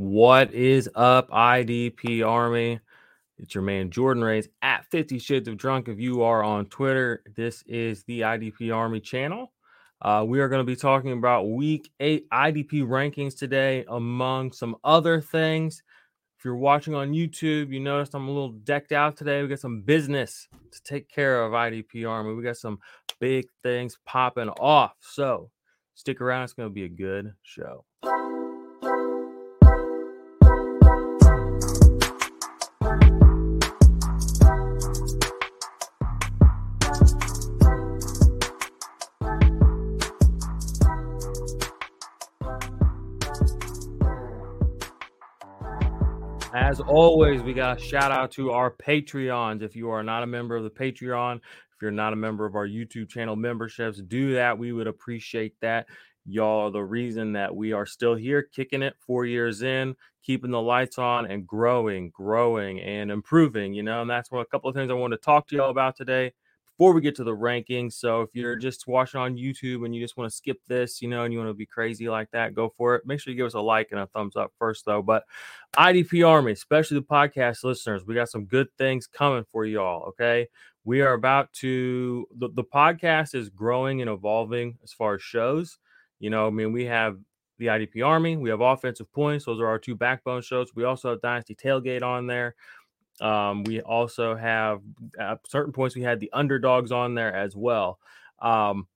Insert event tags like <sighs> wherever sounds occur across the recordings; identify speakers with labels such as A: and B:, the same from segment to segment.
A: What is up, IDP Army? It's your man Jordan Rays at 50 Shades of Drunk. If you are on Twitter, this is the IDP Army channel. Uh, we are going to be talking about week eight IDP rankings today, among some other things. If you're watching on YouTube, you noticed I'm a little decked out today. We got some business to take care of, IDP Army. We got some big things popping off. So stick around. It's going to be a good show. As always, we got a shout out to our Patreons. If you are not a member of the Patreon, if you're not a member of our YouTube channel memberships, do that. We would appreciate that. Y'all are the reason that we are still here, kicking it four years in, keeping the lights on and growing, growing and improving, you know. And that's what a couple of things I want to talk to y'all about today before we get to the rankings. So if you're just watching on YouTube and you just want to skip this, you know, and you want to be crazy like that, go for it. Make sure you give us a like and a thumbs up first, though. But IDP Army, especially the podcast listeners, we got some good things coming for y'all. Okay. We are about to, the, the podcast is growing and evolving as far as shows. You know, I mean, we have the IDP Army, we have offensive points. Those are our two backbone shows. We also have Dynasty Tailgate on there. Um, we also have at certain points we had the underdogs on there as well. Um,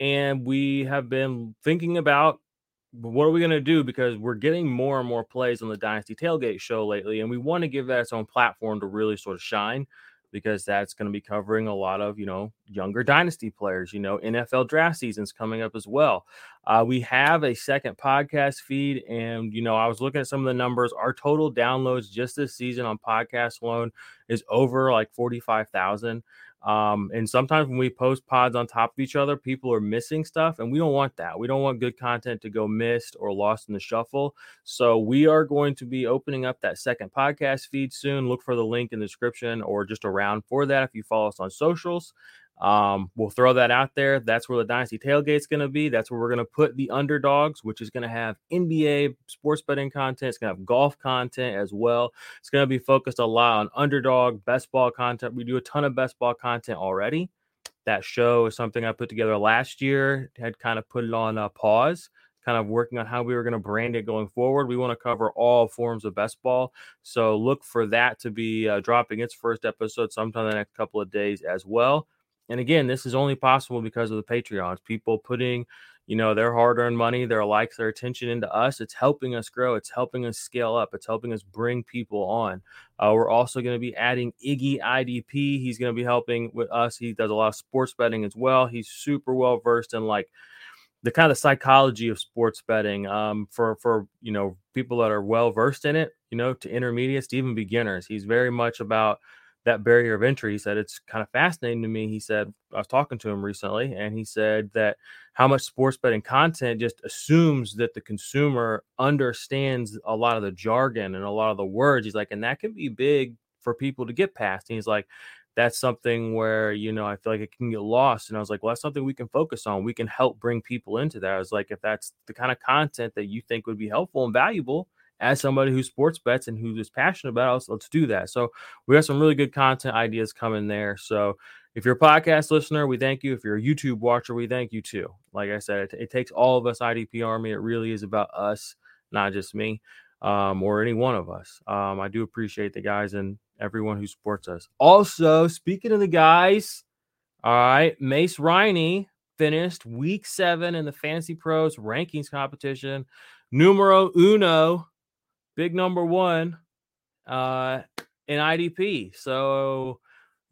A: and we have been thinking about what are we going to do because we're getting more and more plays on the Dynasty Tailgate show lately, and we want to give that its own platform to really sort of shine because that's going to be covering a lot of you know younger dynasty players you know nfl draft seasons coming up as well. Uh, we have a second podcast feed and you know i was looking at some of the numbers. Our total downloads just this season on podcast alone is over like 45000 um, and sometimes when we post pods on top of each other, people are missing stuff, and we don't want that. We don't want good content to go missed or lost in the shuffle. So we are going to be opening up that second podcast feed soon. Look for the link in the description or just around for that if you follow us on socials. Um, we'll throw that out there. That's where the Dynasty Tailgate's going to be. That's where we're going to put the underdogs, which is going to have NBA sports betting content. It's going to have golf content as well. It's going to be focused a lot on underdog, best ball content. We do a ton of best ball content already. That show is something I put together last year, had kind of put it on a pause kind of working on how we were going to brand it going forward. We want to cover all forms of best ball. So look for that to be uh, dropping its first episode sometime in the next couple of days as well. And again, this is only possible because of the Patreons, people putting, you know, their hard earned money, their likes, their attention into us. It's helping us grow. It's helping us scale up. It's helping us bring people on. Uh, we're also going to be adding Iggy IDP. He's going to be helping with us. He does a lot of sports betting as well. He's super well versed in like the kind of psychology of sports betting um, for for you know people that are well versed in it. You know, to intermediates, to even beginners. He's very much about that barrier of entry. He said it's kind of fascinating to me. He said I was talking to him recently, and he said that how much sports betting content just assumes that the consumer understands a lot of the jargon and a lot of the words. He's like, and that can be big for people to get past. And he's like, that's something where you know I feel like it can get lost. And I was like, well, that's something we can focus on. We can help bring people into that. I was like, if that's the kind of content that you think would be helpful and valuable as somebody who sports bets and who is passionate about let's, let's do that. So we have some really good content ideas coming there. So if you're a podcast listener, we thank you. If you're a YouTube watcher, we thank you too. Like I said, it, it takes all of us IDP Army. It really is about us, not just me um, or any one of us. Um, I do appreciate the guys and everyone who supports us. Also, speaking of the guys, all right, Mace Riney finished week seven in the Fantasy Pros rankings competition. Numero uno big number one uh, in IDP. So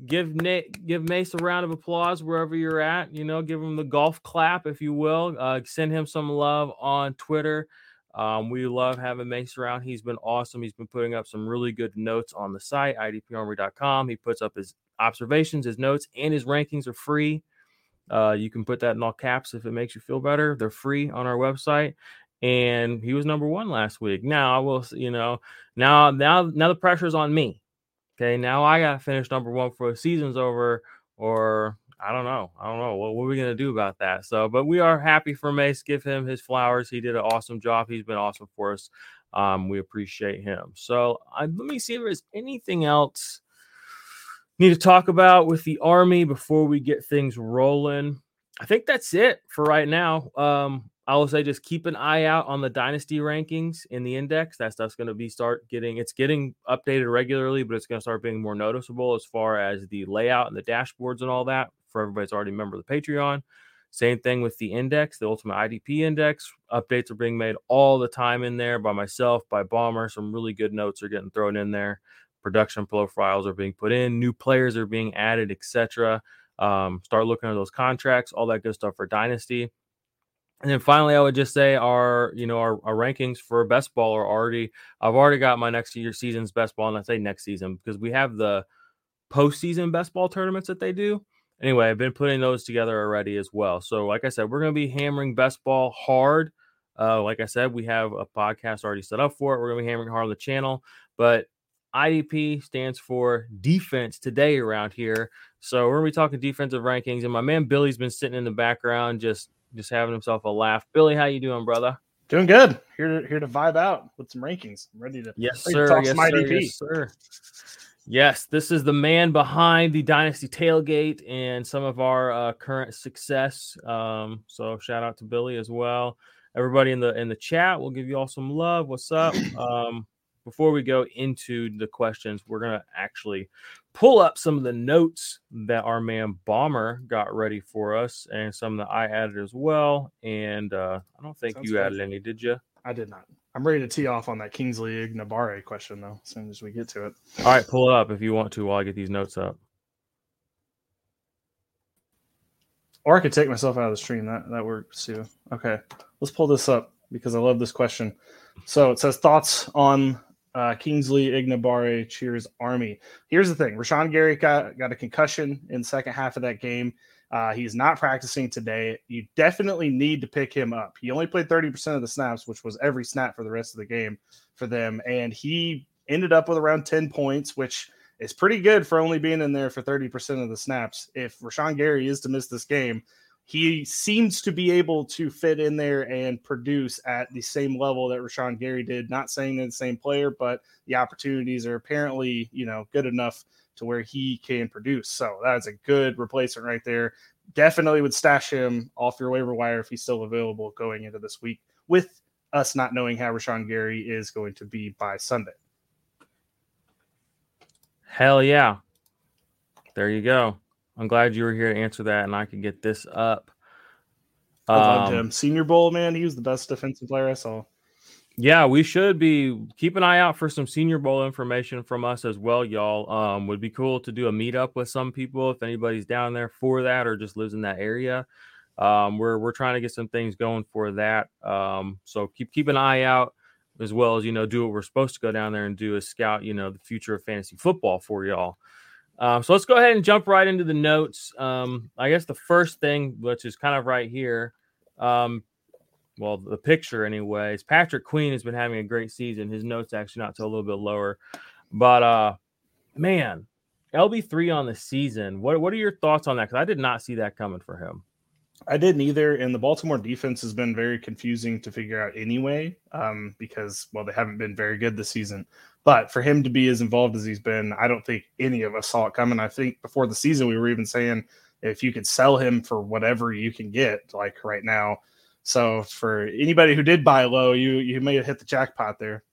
A: give Nate, give Mace a round of applause wherever you're at. You know, give him the golf clap, if you will. Uh, send him some love on Twitter. Um, we love having Mace around. He's been awesome. He's been putting up some really good notes on the site, idparmy.com. He puts up his observations, his notes, and his rankings are free. Uh, you can put that in all caps if it makes you feel better. They're free on our website. And he was number one last week. Now I will, you know, now now now the pressure's on me. Okay, now I gotta finish number one for season's over, or I don't know. I don't know. What, what are we to do about that? So, but we are happy for Mace. Give him his flowers. He did an awesome job. He's been awesome for us. Um, we appreciate him. So, uh, let me see if there's anything else need to talk about with the Army before we get things rolling. I think that's it for right now. Um, I will say just keep an eye out on the dynasty rankings in the index. That stuff's going to be start getting it's getting updated regularly, but it's going to start being more noticeable as far as the layout and the dashboards and all that for everybody that's already a member of the Patreon. Same thing with the index, the Ultimate IDP Index. Updates are being made all the time in there by myself, by Bomber. Some really good notes are getting thrown in there. Production profiles are being put in, new players are being added, etc. Um, start looking at those contracts, all that good stuff for Dynasty. And then finally, I would just say our, you know, our, our, rankings for best ball are already. I've already got my next year season's best ball, and I say next season because we have the postseason best ball tournaments that they do anyway, I've been putting those together already as well. So, like I said, we're going to be hammering best ball hard. Uh, like I said, we have a podcast already set up for it. We're going to be hammering hard on the channel, but IDP stands for defense today around here. So we're going to be talking defensive rankings, and my man Billy's been sitting in the background, just just having himself a laugh. Billy, how you doing, brother?
B: Doing good. Here to here to vibe out with some rankings. I'm ready to
A: yes, ready sir. To yes, sir. Yes, sir. Yes, this is the man behind the Dynasty Tailgate and some of our uh, current success. Um, so shout out to Billy as well. Everybody in the in the chat, we'll give you all some love. What's up? <clears throat> Um, before we go into the questions, we're gonna actually pull up some of the notes that our man Bomber got ready for us, and some that I added as well. And uh, I don't think Sounds you added any, did you?
B: I did not. I'm ready to tee off on that Kingsley Enagbare question though, as soon as we get to it.
A: All right, pull it up if you want to while I get these notes up.
B: Or I could take myself out of the stream. That that works too. Okay, let's pull this up because I love this question. So it says thoughts on uh, Kingsley Enagbare cheers Army. Here's the thing: Rashan Gary got got a concussion in second half of that game. Uh, he's not practicing today. You definitely need to pick him up. He only played 30% of the snaps, which was every snap for the rest of the game for them. And he ended up with around 10 points, which is pretty good for only being in there for 30% of the snaps. If Rashan Gary is to miss this game, he seems to be able to fit in there and produce at the same level that Rashan Gary did. Not saying they're the same player, but the opportunities are apparently, you know, good enough to where he can produce. So that's a good replacement right there. Definitely would stash him off your waiver wire if he's still available going into this week, with us not knowing how Rashan Gary is going to be by Sunday.
A: Hell yeah. There you go. I'm glad you were here to answer that and I could get this up.
B: I loved um, him. Senior Bowl, man. He was the best defensive player I saw
A: yeah, we should be keep an eye out for some Senior Bowl information from us as well, y'all. Um, would be cool to do a meetup with some people if anybody's down there for that or just lives in that area. Um, we're we're trying to get some things going for that. Um, so keep keep an eye out as well as you know do what we're supposed to go down there and do is scout you know the future of fantasy football for y'all. Um, so let's go ahead and jump right into the notes. Um, I guess the first thing, which is kind of right here, um, well, the picture anyways. Patrick Queen has been having a great season. His notes actually not to a little bit lower, but uh, man, LB three on the season. What what are your thoughts on that? Because I did not see that coming for him.
B: I didn't either, and the Baltimore defense has been very confusing to figure out anyway, um, because well, they haven't been very good this season. But for him to be as involved as he's been, I don't think any of us saw it coming. I think before the season, we were even saying if you could sell him for whatever you can get, like right now, so for anybody who did buy low, you you may have hit the jackpot there.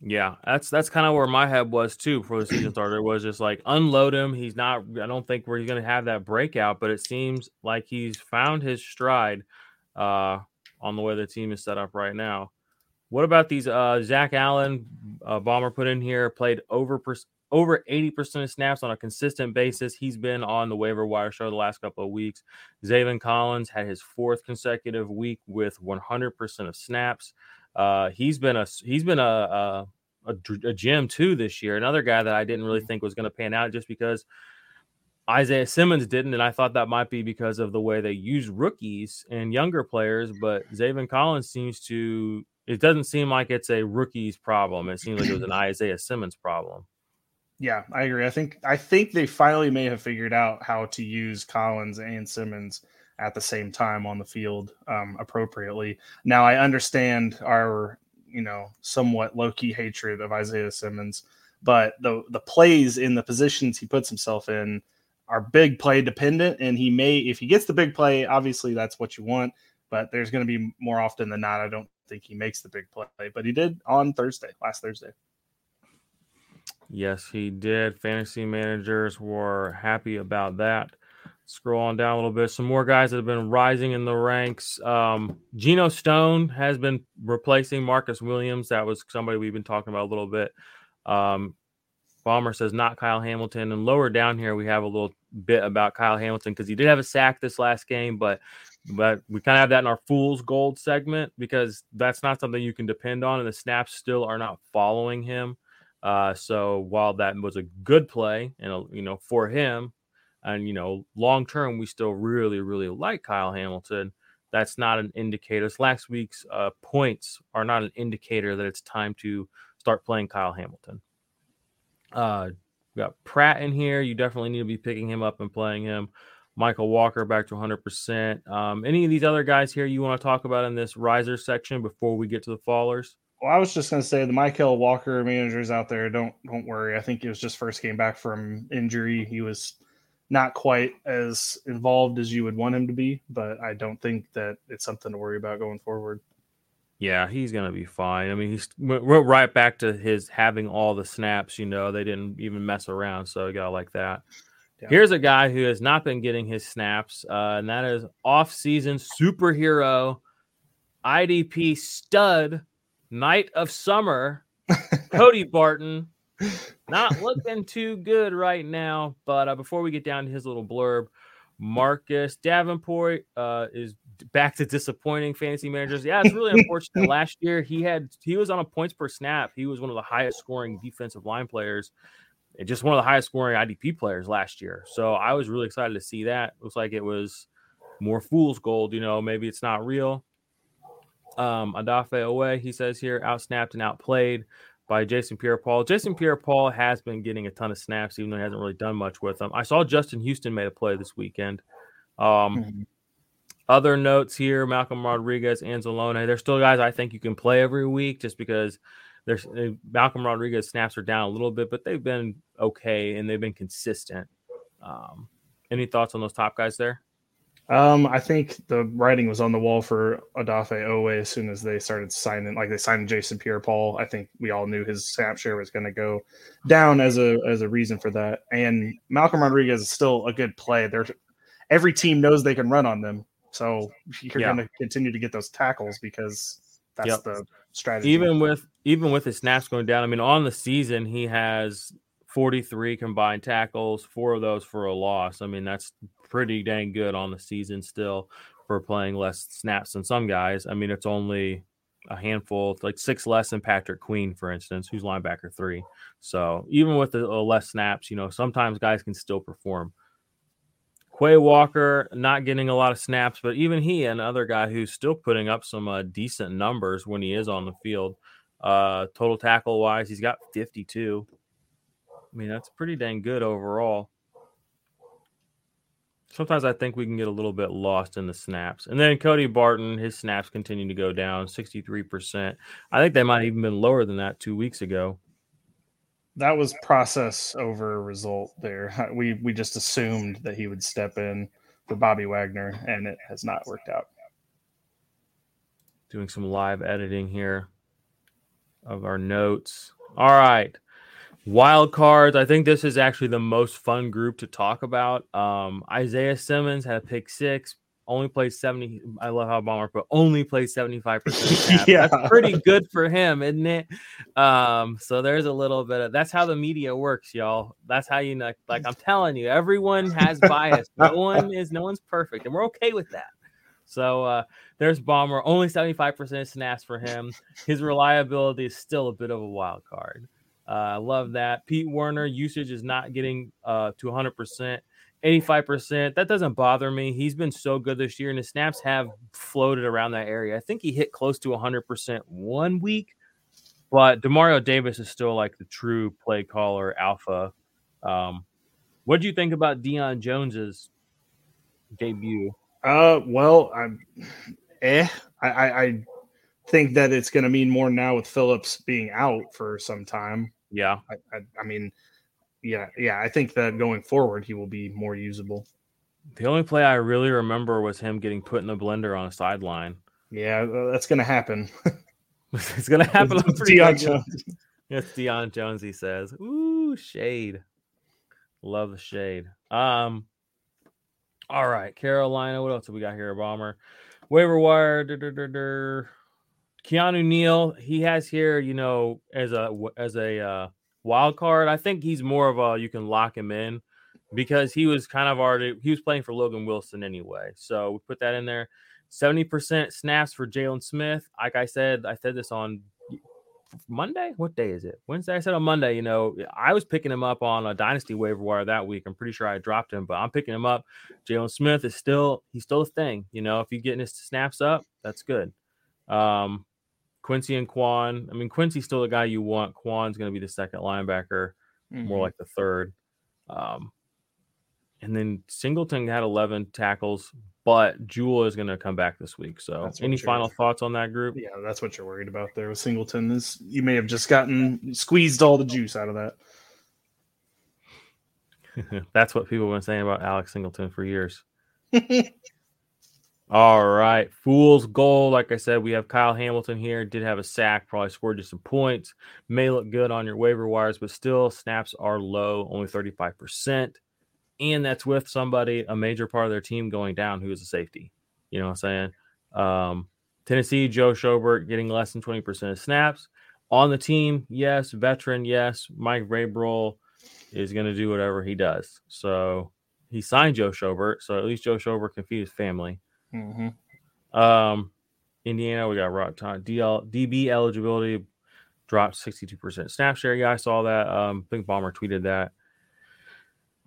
A: Yeah, that's that's kind of where my head was too before the season started. Was just like unload him. He's not. I don't think we're going to have that breakout, but it seems like he's found his stride uh, on the way the team is set up right now. What about these? Uh, Zach Allen, uh, bomber put in here, played over per- over 80% of snaps on a consistent basis. He's been on the waiver wire show the last couple of weeks. Zaven Collins had his fourth consecutive week with 100% of snaps. Uh, he's been a he's been a, a a, a gem too this year. Another guy that I didn't really mm-hmm. think was going to pan out just because Isaiah Simmons didn't, and I thought that might be because of the way they use rookies and younger players. But Zaven Collins seems to. It doesn't seem like it's a rookie's problem. It seems like it was an <clears throat> Isaiah Simmons problem.
B: Yeah, I agree. I think I think they finally may have figured out how to use Collins and Simmons at the same time on the field um, appropriately. Now I understand our you know somewhat low key hatred of Isaiah Simmons, but the the plays in the positions he puts himself in are big play dependent, and he may if he gets the big play, obviously that's what you want. But there's going to be more often than not. I don't think he makes the big play, but he did on Thursday, last Thursday.
A: Yes, he did. Fantasy managers were happy about that. Scroll on down a little bit. Some more guys that have been rising in the ranks. Um, Geno Stone has been replacing Marcus Williams. That was somebody we've been talking about a little bit. Um, Bomber says not Kyle Hamilton. And lower down here, we have a little bit about Kyle Hamilton because he did have a sack this last game, but but we kind of have that in our fool's gold segment because that's not something you can depend on, and the snaps still are not following him. Uh, so while that was a good play and you know for him, and you know long term we still really really like Kyle Hamilton. That's not an indicator. This last week's uh, points are not an indicator that it's time to start playing Kyle Hamilton. Uh, we got Pratt in here. You definitely need to be picking him up and playing him. Mykal Walker back to 100%. Um, any of these other guys here you want to talk about in this riser section before we get to the fallers?
B: Well, I was just going to say the Mykal Walker managers out there don't don't worry. I think he was just first came back from injury. He was not quite as involved as you would want him to be, but I don't think that it's something to worry about going forward.
A: Yeah, he's gonna be fine. I mean, he's went right back to his having all the snaps. You know, they didn't even mess around, so you got like that. Yeah. Here's a guy who has not been getting his snaps, uh, and that is off-season superhero, IDP stud, Knight of Summer, <laughs> Cody Barton. Not looking too good right now. But uh, before we get down to his little blurb, Marcus Davenport uh, is back to disappointing fantasy managers. Yeah, it's really unfortunate. <laughs> Last year he had he was on a points per snap. He was one of the highest scoring defensive line players, just one of the highest scoring IDP players last year. So I was really excited to see that. Looks like it was more fool's gold. You know, maybe it's not real. Um, Odafe Oweh, he says here, outsnapped and outplayed by Jason Pierre-Paul. Jason Pierre-Paul has been getting a ton of snaps, even though he hasn't really done much with them. I saw Justin Houston made a play this weekend. Um, mm-hmm. Other notes here: Malcolm Rodriguez, Anzalone. They're still guys I think you can play every week, just because there's uh, Malcolm Rodriguez snaps are down a little bit, but they've been okay and they've been consistent. Um, any thoughts on those top guys there?
B: Um, I think the writing was on the wall for Odafe Oweh as soon as they started signing, like they signed Jason Pierre-Paul. I think we all knew his snap share was going to go down as a as a reason for that. And Malcolm Rodriguez is still a good play. There, every team knows they can run on them, so you're yeah. going to continue to get those tackles because that's yep. the strategy.
A: Even with even with his snaps going down, I mean, on the season he has 43 combined tackles, four of those for a loss. I mean, that's pretty dang good on the season still for playing less snaps than some guys. I mean, it's only a handful, like six less than Patrick Queen, for instance, who's linebacker three. So even with the uh, less snaps, you know, sometimes guys can still perform. Quay Walker not getting a lot of snaps, but even he, another guy who's still putting up some uh, decent numbers when he is on the field. Uh, total tackle wise, he's got 52. I mean, that's pretty dang good overall sometimes I think we can get a little bit lost in the snaps. And then Cody Barton, his snaps continue to go down 63%. I think they might even been lower than that two weeks ago.
B: That was process over result there. We we just assumed that he would step in for Bobby Wagner, and it has not worked out.
A: Doing some live editing here of our notes. All right. Wild cards. I think this is actually the most fun group to talk about. Um, Isaiah Simmons had a pick six, only plays 70. I love how Bomber but only plays <laughs> 75%. yeah. That's pretty good for him, isn't it? Um, so there's a little bit of that's how the media works, y'all. That's how you know, like I'm telling you, everyone has bias. no <laughs> one is no one's perfect, and we're okay with that. So uh, there's Bomber. Only 75% snaps for him. His reliability is still a bit of a wild card. Uh, I love that. Pete Werner usage is not getting uh, to 100%. 85%. That doesn't bother me. He's been so good this year, and his snaps have floated around that area. I think he hit close to 100% one week, but Demario Davis is still like the true play caller alpha. Um, what do you think about Deion Jones's debut?
B: Uh, well, I'm eh. I, I, I think that it's going to mean more now with Phillips being out for some time.
A: Yeah,
B: I, I, I mean, yeah, yeah. I think that going forward, he will be more usable.
A: The only play I really remember was him getting put in the blender on a sideline.
B: Yeah, that's going to happen. <laughs>
A: it's going to happen.
B: It's Deion Jones. <laughs>
A: It's Deion Jones. He says, "Ooh, shade. Love the shade." Um. All right, Carolina. What else have we got here? Bomber, waiver wire. dur, dur, dur. Keanu Neal. He has here, you know, as a as a uh, wild card. I think he's more of a you can lock him in because he was kind of already he was playing for Logan Wilson anyway. So we put that in there. 70% snaps for Jaylon Smith. Like I said, I said this on Monday. What day is it? Wednesday. I said on Monday, you know, I was picking him up on a dynasty waiver wire that week. I'm pretty sure I dropped him, but I'm picking him up. Jaylon Smith is still he's still a thing. You know, if you're getting his snaps up, that's good. Um, Quincy and Quan. I mean, Quincy's still the guy you want. Quan's going to be the second linebacker, mm-hmm. more like the third. Um, and then Singleton had 11 tackles, but Jewell is going to come back this week. So, any final thoughts on that group?
B: Yeah, that's what you're worried about there with Singleton. Is you may have just gotten squeezed all the juice out of that. <laughs>
A: that's what people have been saying about Alex Singleton for years. <laughs> All right. Fool's goal. Like I said, we have Kyle Hamilton here. Did have a sack, probably scored you some points. May look good on your waiver wires, but still, snaps are low, only 35%. And that's with somebody, a major part of their team going down who is a safety. You know what I'm saying? Um, Tennessee, Joe Schobert getting less than 20% of snaps. On the team, yes. Veteran, yes. Mike Vrabel is going to do whatever he does. So he signed Joe Schobert. So at least Joe Schobert can feed his family.
B: Mm-hmm.
A: Um, Indiana, we got rock time. DL DB eligibility dropped 62% snap share. Yeah, I saw that. Um, I think Bomber tweeted that.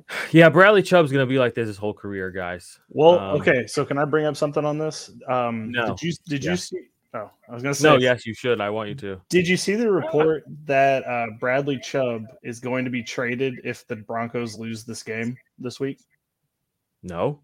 A: <sighs> Yeah, Bradley Chubb's gonna be like this his whole career, guys.
B: Well,
A: um,
B: okay, so can I bring up something on this? Um,
A: no.
B: Did you did yeah. you see? Oh, I was gonna say.
A: No, yes, you should. I want you to.
B: Did you see the report that uh, Bradley Chubb is going to be traded if the Broncos lose this game this week?
A: No.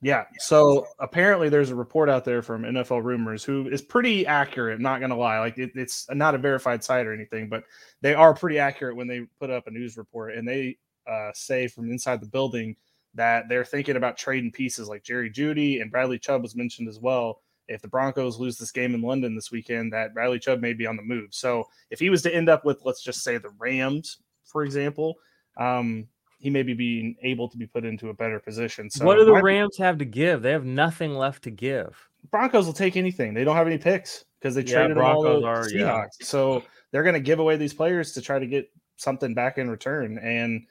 B: Yeah. So apparently, there's a report out there from NFL Rumors who is pretty accurate. Not gonna lie, like it, it's not a verified site or anything, but they are pretty accurate when they put up a news report, and they uh, say from inside the building that they're thinking about trading pieces like Jerry Jeudy and Bradley Chubb was mentioned as well. If the Broncos lose this game in London this weekend, that Bradley Chubb may be on the move. So if he was to end up with, let's just say, the Rams, for example, um, he may be being able to be put into a better position. So
A: what do the Rams have to give? They have nothing left to give.
B: Broncos will take anything. They don't have any picks because they yeah, traded Broncos all are, Seahawks. Yeah. So they're going to give away these players to try to get something back in return, and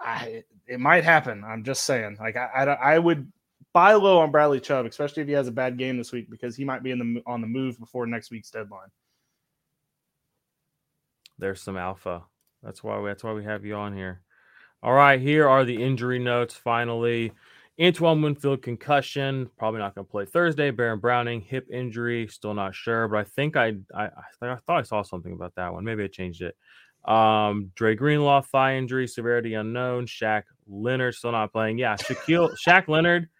B: I, it might happen. I'm just saying. Like I, I, I would buy low on Bradley Chubb, especially if he has a bad game this week because he might be in the on the move before next week's deadline.
A: There's some alpha. That's why we, that's why we have you on here. All right, here are the injury notes finally. Antoine Winfield concussion, probably not going to play Thursday. Baron Browning hip injury, still not sure, but I think I, I I thought I saw something about that one. Maybe I changed it. Um, Dre Greenlaw thigh injury, severity unknown. Shaq Leonard still not playing. Yeah, Shaquille <laughs> Shaq Leonard.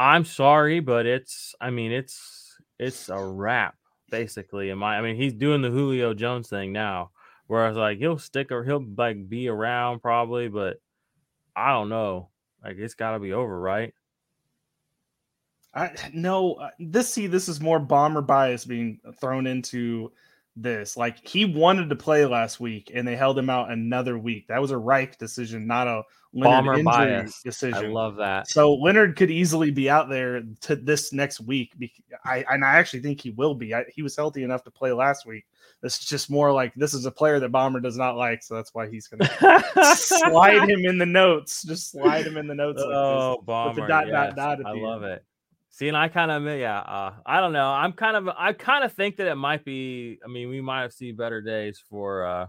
A: I'm sorry, but it's I mean it's it's a wrap basically. In my I mean he's doing the Julio Jones thing now. Whereas like he'll stick or he'll like be around probably, but I don't know. Like it's got to be over, right?
B: I no. Uh, this see this is more bomber bias being thrown into this. Like he wanted to play last week, and they held him out another week. That was a Reich decision, not a Leonard Bomber bias decision. I
A: love that.
B: So Leonard could easily be out there to this next week. I and I actually think he will be. I, he was healthy enough to play last week. This is just more like this is a player that Bomber does not like, so that's why he's going <laughs> to slide him in the notes. Just slide him in the notes. Like
A: oh, Bomber! Dot, yes, dot, dot I love it. See, and I kind of, yeah, uh, I don't know. I'm kind of, I kind of think that it might be. I mean, we might have seen better days for. uh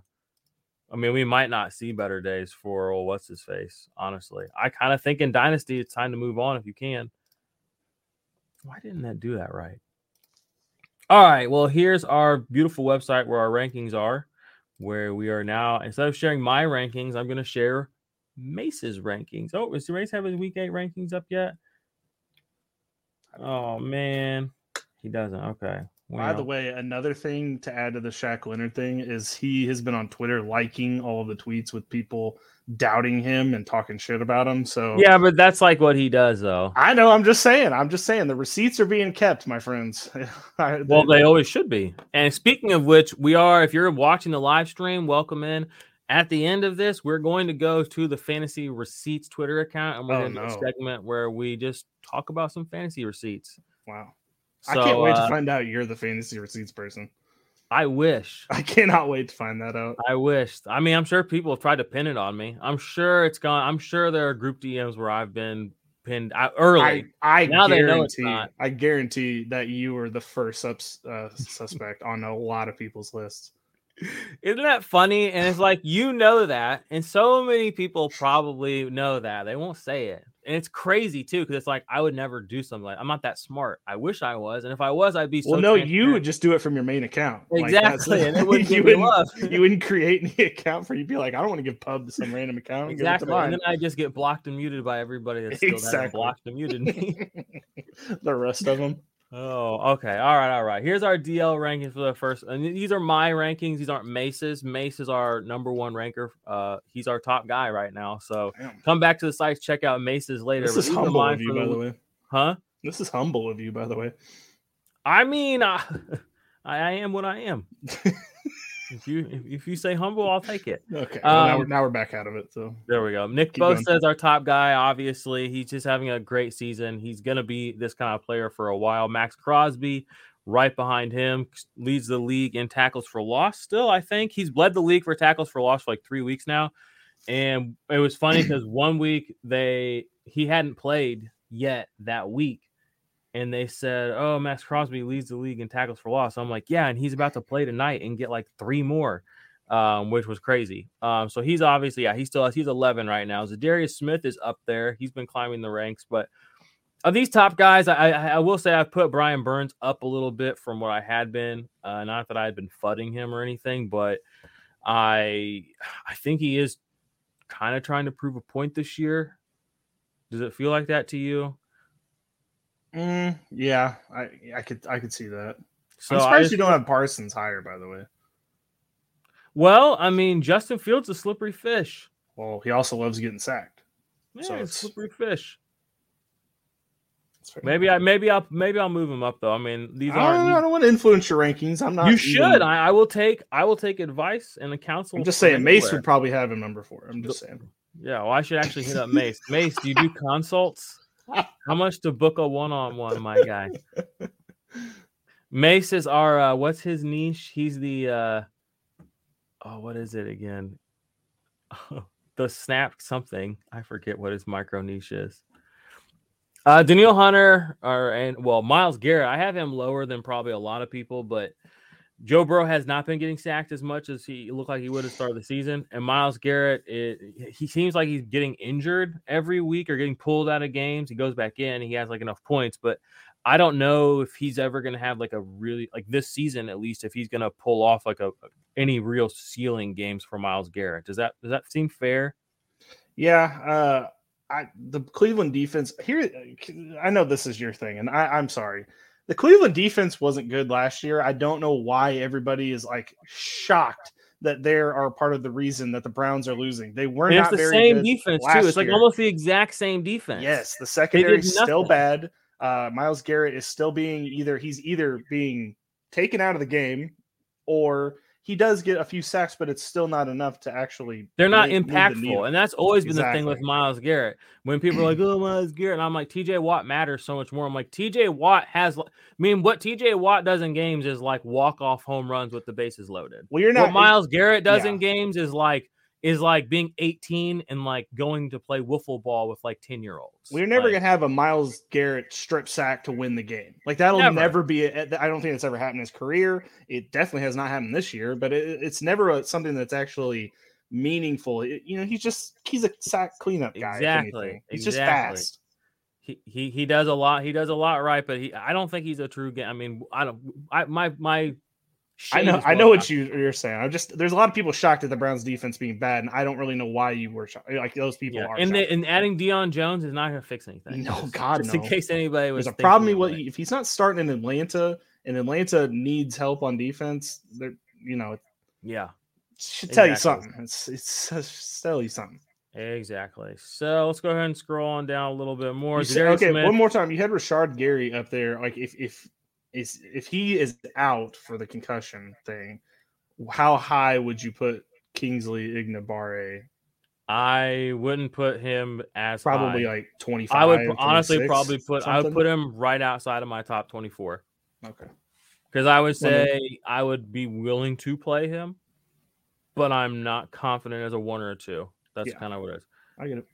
A: I mean, we might not see better days for well, what's his face. Honestly, I kind of think in Dynasty it's time to move on if you can. Why didn't that do that right? All right. Well, here's our beautiful website where our rankings are, where we are now. Instead of sharing my rankings, I'm going to share Mace's rankings. Oh, does Mace have his week eight rankings up yet? Oh man, he doesn't. Okay.
B: By the way, another thing to add to the Shaq Leonard thing is he has been on Twitter liking all of the tweets with people doubting him and talking shit about him. So
A: yeah, but that's like what he does, though.
B: I know. I'm just saying. I'm just saying the receipts are being kept, my friends. <laughs>
A: well, they always should be. And speaking of which, we are. If you're watching the live stream, welcome in. At the end of this, we're going to go to the fantasy receipts Twitter account, and we're oh, going to no. do a segment where we just talk about some fantasy receipts.
B: Wow. So, I can't wait uh, to find out you're the fantasy receipts person.
A: I wish. <laughs>
B: I cannot wait to find that out.
A: I wish. I mean, I'm sure people have tried to pin it on me. I'm sure it's gone. I'm sure there are group DMs where I've been pinned early.
B: I, I now guarantee. I guarantee that you were the first subs, uh, suspect on a lot of people's lists.
A: Isn't that funny? And it's like you know that, and so many people probably know that. They won't say it and it's crazy too because it's like I would never do something like I'm not that smart. I wish I was, and if I was, I'd be.
B: So well, no, you would just do it from your main account.
A: Exactly, like and it <laughs> wouldn't
B: you, wouldn't, you wouldn't create any account for You'd Be like, I don't want to give pub to some random account.
A: Exactly, and then I just get blocked and muted by everybody that's still exactly. blocked and muted me. <laughs>
B: the rest of them.
A: Oh, okay. All right, all right. Here's our DL rankings for the first. And these are my rankings. These aren't Mace's. Mace is our number one ranker. Uh, he's our top guy right now. So Damn. come back to the site, check out Mace's later.
B: This is humble of you, by the way.
A: Huh?
B: This is humble of you, by the way.
A: I mean, I, <laughs> I am what I am. <laughs> if you if, you say humble, I'll take it.
B: Okay. Well, um, now, we're, now we're back out of it. So
A: there we go. Nick Bosa says our top guy. Obviously, he's just having a great season. He's gonna be this kind of player for a while. Maxx Crosby, right behind him, leads the league in tackles for loss. Still, I think he's led the league for tackles for loss for like three weeks now. And it was funny <clears throat> because one week they he hadn't played yet that week and they said, "Oh, Maxx Crosby leads the league in tackles for loss." So I'm like, "Yeah," and he's about to play tonight and get like three more, um, which was crazy. Um, so he's obviously, yeah, he still has, he's 11 right now. Za'Darius Smith is up there. He's been climbing the ranks, but of these top guys, I, I, I will say I've put Brian Burns up a little bit from what I had been. Uh, not that I had been fudding him or anything, but I I think he is kind of trying to prove a point this year. Does it feel like that to you?
B: Mm, yeah, I I could I could see that. So I'm surprised just, you don't have Parsons higher, by the way.
A: Well, I mean, Justin Fields a slippery fish.
B: Well, he also loves getting sacked.
A: Yeah, so it's slippery fish. Maybe I maybe I'll maybe I'll move him up though. I mean, these aren't.
B: I don't want to influence your rankings. I'm not.
A: You should. I, I, will take I will take advice and the council.
B: I'm just saying, anywhere. Mace would probably have him number four. I'm just saying.
A: Yeah, well, I should actually hit up Mace. Mace, do you do <laughs> consults? How much to book a one on one, my guy? Mace is our uh, what's his niche? He's the uh oh, what is it again? <laughs> the snap something. I forget what his micro niche is. Uh Danielle Hunter or and well, Myles Garrett. I have him lower than probably a lot of people, but Joe Burrow has not been getting sacked as much as he looked like he would have started the season. And Myles Garrett, it, he seems like he's getting injured every week or getting pulled out of games. He goes back in, he has like enough points, but I don't know if he's ever going to have like a really like this season at least if he's going to pull off like a any real ceiling games for Myles Garrett. Does that does that seem fair?
B: Yeah, uh I the Cleveland defense here I know this is your thing and I I'm sorry the Cleveland defense wasn't good last year. I don't know why everybody is like shocked that they are part of the reason that the Browns are losing. They were not
A: the same defense too. It's like almost the exact same defense.
B: Yes, the secondary is still bad. Uh, Myles Garrett is still being either he's either being taken out of the game or he does get a few sacks, but it's still not enough to actually.
A: They're not impactful, the and that's always been exactly. the thing with Myles Garrett. When people are like, "Oh, Myles Garrett," and I'm like, "TJ Watt matters so much more." I'm like, "TJ Watt has." I mean, what TJ Watt does in games is like walk off home runs with the bases loaded.
B: Well, you're not.
A: What Myles Garrett does yeah. in games is like is like being 18 and like going to play wiffle ball with like 10 year olds.
B: We're never
A: Like,
B: gonna have a Myles Garrett strip sack to win the game. Like that'll
A: Never.
B: never, be. A, I don't think it's ever happened in his career. It definitely has not happened this year. But it, it's never a, something that's actually meaningful. It- you know, he's just he's a sack cleanup guy.
A: Exactly.
B: He's just fast.
A: he, he he does a lot. He does a lot right, but he I don't think he's a true game. I mean, I don't. I my my.
B: I know. I know what you, you're saying. I'm just there's a lot of people shocked at the Browns defense being bad, and I don't really know why you were shocked. Like those people
A: Yeah,
B: are.
A: and, the, and adding Deion Jones is not going to fix anything.
B: No, God,
A: just in case anybody was
B: There's a problem. What if he's not starting in Atlanta, and Atlanta needs help on defense? They're you know
A: Yeah,
B: should tell you something. It's it's it's tell you something.
A: exactly. So let's go ahead and scroll on down a little bit more.
B: Said- okay,
A: Smith-
B: one more time. You had Rashan Gary up there. Like if if is if he is out for the concussion thing, how high would you put Kingsley Enagbare?
A: I wouldn't put him as
B: Probably
A: high.
B: like twenty five.
A: I would honestly probably put I would put him right outside of my top 24
B: Okay.
A: because I would
B: Well, then-
A: say I would be willing to play him, but I'm not confident as a one or a two. That's
B: Yeah.
A: kind of what it is.
B: I get it.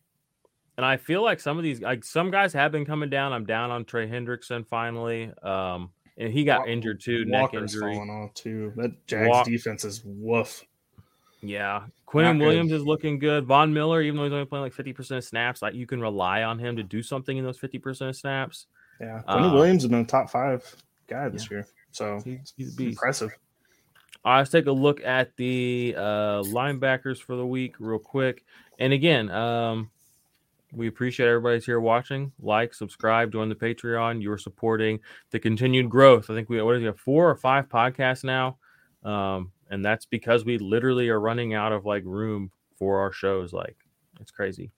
A: And I feel like some of these, like some guys have been coming down. I'm down on Trey Hendrickson finally, um, and he got injured too, neck
B: Walker's
A: injury.
B: falling off too. That Jags
A: Wa-
B: defense is woof.
A: Yeah, Quinn. Williams is looking good. Von Miller, even though he's only playing like 50% of snaps, like you can rely on him to do something in those 50% of snaps.
B: Yeah. Quinn
A: Uh,
B: Williams has been a top five guy this year. So
A: He's, he's
B: impressive.
A: All right, let's take a look at the uh, linebackers for the week real quick. And again, um, we appreciate everybody's here watching. Like, subscribe, join the Patreon. You're supporting the continued growth. I think we what is it, four or five podcasts now, um, and that's because we literally are running out of like room for our shows. Like, it's crazy.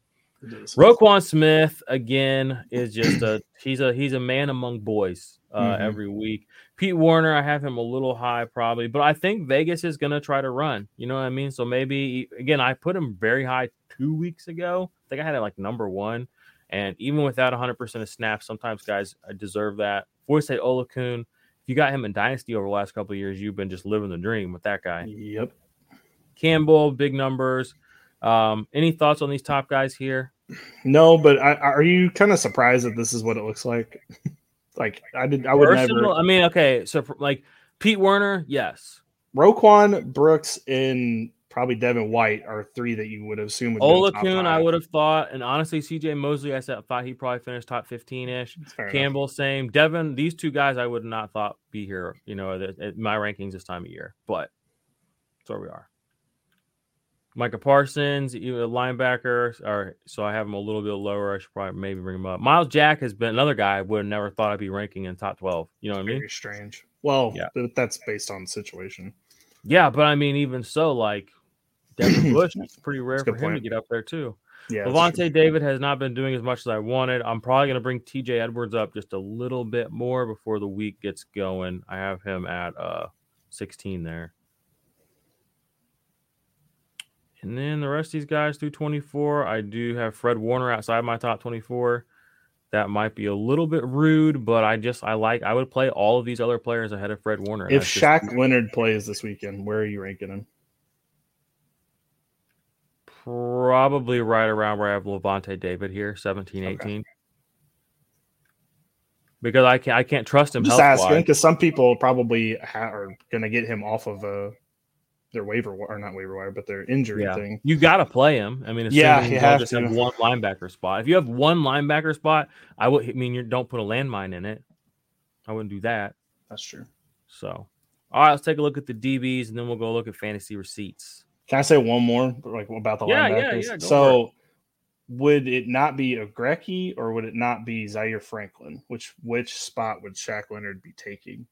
A: Roquan Smith again is just a <clears throat> he's a he's a man among boys uh,
B: Mhm.
A: every week. Pete Werner, I have him a little high probably, but I think Vegas is gonna try to run. You know what I mean? So maybe again, I put him very high two weeks ago. I think I had it like number one, and even without 100 percent of snaps, sometimes guys I deserve that. Forsyth Oluokun, if you got him in Dynasty over the last couple of years, you've been just living the dream with that guy.
B: Yep.
A: Campbell, big numbers. Um, any thoughts on these top guys here?
B: No, but I, are you kind of surprised that this is what it looks like? <laughs> like I did, I would
A: Personal,
B: never.
A: I mean, okay, so for, like Pete Werner, yes.
B: Roquan Brooks and probably Devin White are three that you would assume would
A: Oluokun, I would have thought, and honestly, CJ Mosley, I said thought he probably finished top fifteen ish.
B: Fair enough.
A: Campbell, same. Devin, these two guys, I would not thought be here. You know, at, at my rankings this time of year, but that's where we are. Micah Parsons, you a linebacker, or so I have him a little bit lower. I should probably maybe bring him up. Myles Jack has been another guy I would have never thought I'd be ranking in top twelve. You know what I mean?
B: Very strange. Well,
A: Yeah.
B: that's based on the situation.
A: Yeah, but I mean, even so, like Devin <clears throat> Bush, it's pretty rare
B: That's
A: for him
B: good
A: to get up there too.
B: Yeah.
A: Lavonte David has not been doing as much as I wanted. I'm probably going to bring TJ Edwards up just a little bit more before the week gets going. I have him at uh 16 there. And then the rest of these guys through 24, I do have Fred Warner outside my top 24. That might be a little bit rude, but I just I like I would play all of these other players ahead of Fred Warner.
B: If
A: That's just-
B: Shaq Leonard plays this weekend, where are you ranking him?
A: Probably right around where I have Lavonte David here, 17,
B: Okay.
A: 18. Because I can't I can't trust him
B: I'm just asking because some people probably ha- are going to get him off of uh, their waiver or not waiver wire, but their injury
A: Yeah.
B: thing.
A: You got to play him. I mean,
B: Yeah, you have
A: just
B: to.
A: have one linebacker spot. If you have one linebacker spot, I would I mean you don't put a landmine in it. I wouldn't do that.
B: That's true.
A: So, all right, let's take a look at the DBs and then we'll go look at fantasy receipts.
B: Can I say one more, like about the
A: Yeah, yeah,
B: linebackers?
A: yeah, go
B: so, would it not be Okereke or would it not be Zaire Franklin? Which which spot would Shaq Leonard be taking?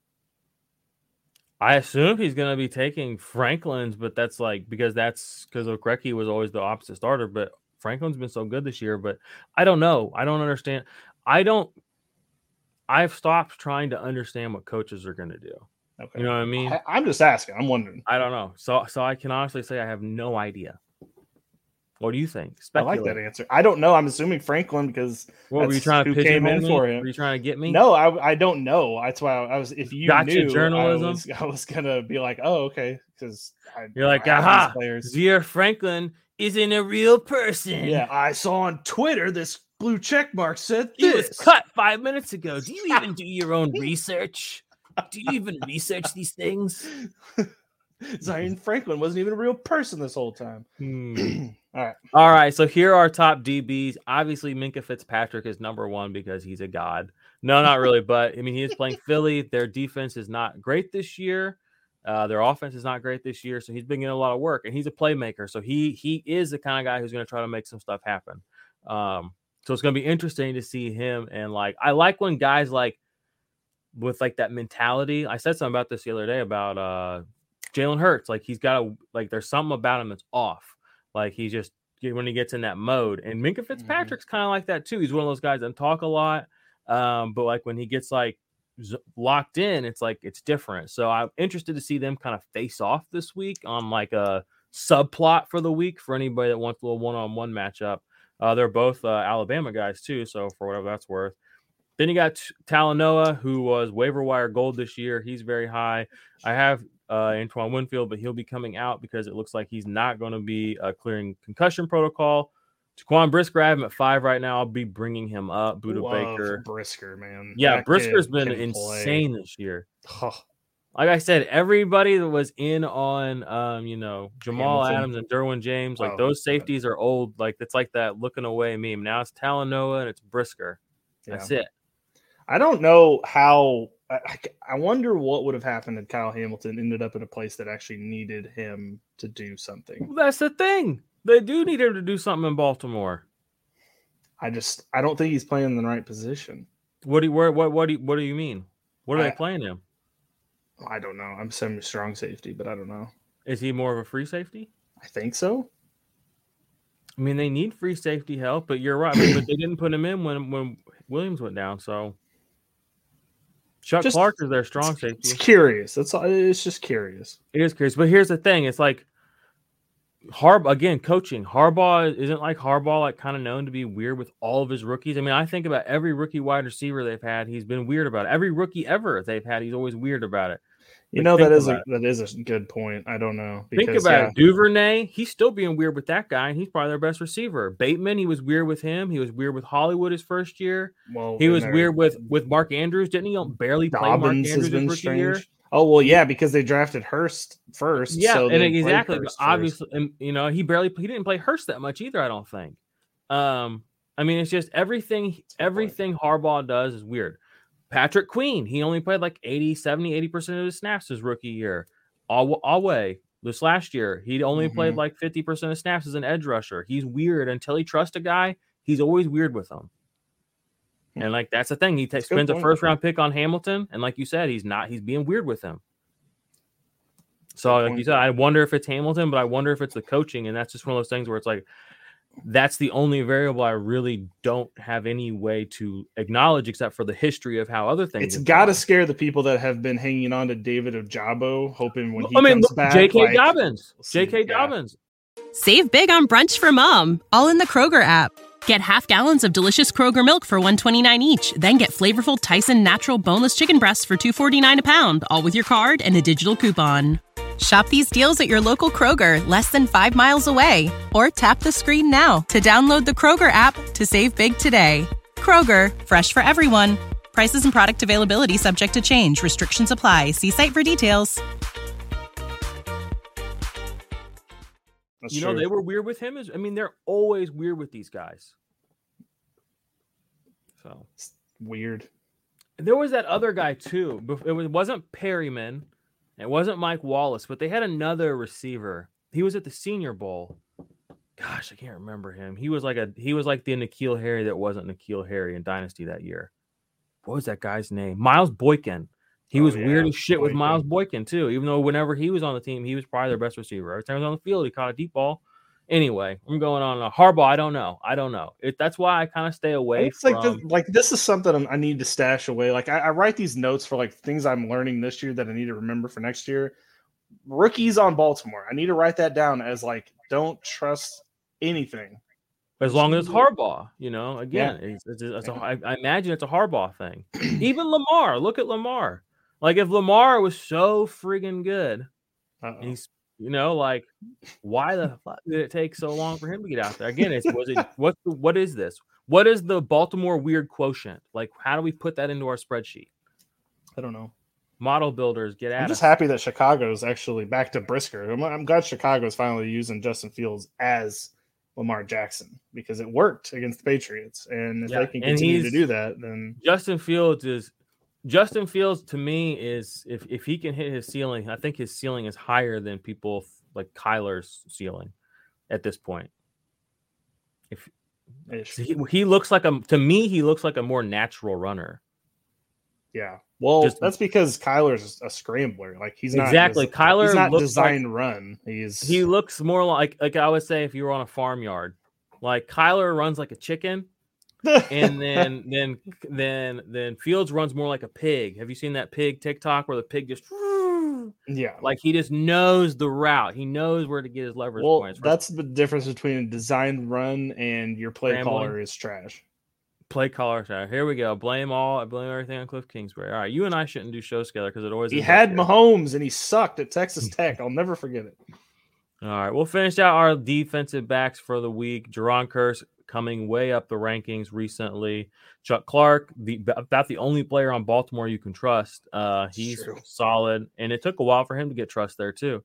A: I assume he's going to be taking Franklin's, but that's like because that's because Okereke was always the opposite starter. But Franklin's been so good this year. But I don't know. I don't understand. I don't. I've stopped trying to understand what coaches are going to do.
B: Okay,
A: You know what I mean?
B: I, I'm just asking. I'm wondering.
A: I don't know. So, so I can honestly say I have no idea. What do you think?
B: I like that answer. I don't know. I'm assuming Franklin because
A: What were you trying to
B: who
A: pitch
B: came in for him.
A: Were you trying to get me?
B: no, I I don't know. That's why I was. If you
A: Gotcha,
B: knew,
A: journalism.
B: I was, I was gonna be like, oh, okay, because
A: You're like,
B: I
A: aha. Zaire Franklin isn't a real person.
B: Yeah, I saw on Twitter this blue check mark said
A: He was cut five minutes ago. Do you even do your own <laughs> research? Do you even research these things? <laughs>
B: Zion Franklin wasn't even a real person this whole time. <clears throat> All right.
A: All right. So here are top DBs. Obviously, Minkah Fitzpatrick is number one because he's a god. No, not really. But I mean, he is playing Philly. Their defense is not great this year. Uh, their offense is not great this year. So he's been getting a lot of work and he's a playmaker. So he he is the kind of guy who's going to try to make some stuff happen. Um, so it's going to be interesting to see him. And like, I like when guys like with like that mentality. I said something about this the other day about uh Jalen Hurts. Like he's got a like there's something about him that's off. Like he just when he gets in that mode. And Minkah Fitzpatrick's kind of like that too. He's one of those guys that talk a lot. Um, but like when he gets like z- locked in, it's like it's different. So I'm interested to see them kind of face off this week on like a subplot for the week for anybody that wants a little one-on-one matchup. Uh, they're both uh, Alabama guys too, so for whatever that's worth. Then you got Talanoa, who was waiver wire gold this year. He's very high. I have uh, Antoine Winfield, but he'll be coming out because it looks like he's not going to be uh, clearing concussion protocol. Jaquan Brisker, I have him at five right now. I'll be bringing him up. Budda
B: Love
A: Baker.
B: Brisker, man.
A: Yeah,
B: That
A: Brisker's been insane this year.
B: play. Oh,
A: Like I said, everybody that was in on, um, you know, Jamal
B: Hamilton.
A: Adams and Derwin James, like
B: Oh,
A: those
B: yeah.
A: safeties are old. Like it's like that looking away meme. Now it's Talanoa and it's Brisker.
B: yeah.
A: That's it.
B: I don't know how. I, I- wonder what would have happened if Kyle Hamilton ended up in a place that actually needed him to do something.
A: Well, that's the thing. They do need him to do something in Baltimore.
B: I just I don't think he's playing in the right position.
A: What do you, where, what what do you, what do you mean? What are
B: I-
A: they playing him?
B: I don't know. I'm semi strong safety, but I don't know.
A: Is he more of a free safety?
B: I think so.
A: I mean, they need free safety help, but you're right. but they didn't put him in when when Williams went down. So Chuck
B: Just-
A: Clark is their strong safety.
B: It's curious. All. It's just curious.
A: It is curious, but here's the thing: it's like Harbaugh again coaching. Harbaugh isn't like Harbaugh, like kind of known to be weird with all of his rookies. I mean, I think about every rookie wide receiver they've had, he's been weird about it. Every rookie ever they've had, he's always weird about it.
B: You
A: Like,
B: know that is a that is a good point. I don't know.
A: Think about
B: yeah,
A: it. Duvernay, he's still being weird with that guy, and he's probably their best receiver. Bateman, he was weird with him. He was weird with Hollywood his first year.
B: Well,
A: He was weird with with Mark Andrews, didn't he? Barely play Mark
B: Dobbins
A: Andrews
B: has
A: his rookie
B: strange.
A: year.
B: Oh well, yeah, because they drafted Hurst first.
A: Yeah,
B: so
A: and exactly.
B: First.
A: obviously, and, you know, he barely he didn't play Hurst that much either. I don't think. Um, I mean, it's just everything.
B: That's a good point.
A: Everything Harbaugh does is weird. Patrick Queen, he only played like 80, 70, 80 percent of his snaps his rookie year. All Oweh this last year, he only played
B: Mhm.
A: like fifty percent of snaps as an edge rusher. He's weird until he trusts a guy. He's always weird with them. And like that's the thing, he ta-
B: That's a good
A: spends a first round pick on Hamilton, and like you said, he's not. He's being weird with him. So, like you said, I wonder if it's Hamilton, but I wonder if it's the coaching, and that's just one of those things where it's like that's the only variable I really don't have any way to acknowledge, except for the history of how other things.
B: It's got to scare the people that have been hanging on to David Ojabo, hoping when he
A: I mean,
B: comes
A: look,
B: back,
A: J.K.
B: like,
A: Dobbins,
B: we'll.
A: J.K.
B: Yeah.
A: Dobbins.
C: Save big on brunch for mom, all in the Kroger app. Get half gallons of delicious Kroger milk for 129 each, then get flavorful Tyson natural boneless chicken breasts for 249 a pound, all with your card and a digital coupon. Shop these deals at your local Kroger, less than 5 miles away, or tap the screen now to download the Kroger app to save big today. Kroger, fresh for everyone. Prices and product availability subject to change. Restrictions apply. See site for details.
B: That's
A: You know,
B: true.
A: they were weird with him. As I mean, they're always weird with these guys. So
B: weird.
A: There was that other guy too. It was- wasn't Perriman. It wasn't Mike Wallace, but they had another receiver. He was at the Senior Bowl. Gosh, I can't remember him. He was like a he was like the N'Keal Harry that wasn't N'Keal Harry in Dynasty that year. What was that guy's name? Miles Boykin. He
B: Oh,
A: was
B: yeah,
A: weird as shit with Miles Boykin too. Even though whenever he was on the team, he was probably their best receiver. Every time he was on the field, he caught a deep ball. Anyway, I'm going on a Harbaugh. I don't know. I don't know. It, that's why I kind of stay away
B: It's
A: from.
B: like this, like this is something I'm- I need to stash away. Like I, I write these notes for like things I'm learning this year that I need to remember for next year. Rookies on Baltimore. I need to write that down as like don't trust anything.
A: As long as it's Harbaugh, you know, again, it's, it's, it's a, I, I imagine it's a Harbaugh thing. <clears throat> Even Lamar, look at Lamar. Like if Lamar was so friggin' good, and he's You know, like why the fuck did it take so long for him to get out there? Again, it's was it <laughs> what what is this? What is the Baltimore weird quotient? Like, how do we put that into our spreadsheet?
B: I don't know.
A: Model builders get at
B: I'm just
A: us.
B: happy that Chicago's actually back to Brisker. I'm, I'm glad Chicago's finally using Justin Fields as Lamar Jackson because it worked against the Patriots. And if
A: Yeah,
B: they can continue to do that, then
A: Justin Fields is Justin Fields to me is if if he can hit his ceiling, I think his ceiling is higher than people like Kyler's ceiling at this point. If he, he looks like a to me, he looks like a more natural runner.
B: yeah. Well,
A: Just-
B: that's because Kyler's a scrambler. Like he's not
A: exactly.
B: des-
A: Kyler
B: he's not designed run. He's
A: he looks more like like I would say if you were on a farmyard. Like Kyler runs like a chicken, and then then then then Fields runs more like a pig. Have you seen that pig TikTok where the pig just
B: yeah.
A: like he just knows the route. He knows where to get his leverage
B: Well,
A: points.
B: that's the difference between a designed run and your play
A: Scrambling.
B: caller is trash.
A: play caller side. Here we go. Blame all. I Blame everything on Cliff Kingsbury. All right, you and I shouldn't do shows together because it always
B: He had. Mahomes and he sucked at Texas <laughs> Tech. I'll never forget it.
A: All right, we'll finish out our defensive backs for the week. Jerron Curse coming way up the rankings recently. Chuck Clark, the about the only player on Baltimore you can trust. Uh, he's
B: true.
A: solid, and it took a while for him to get trust there too.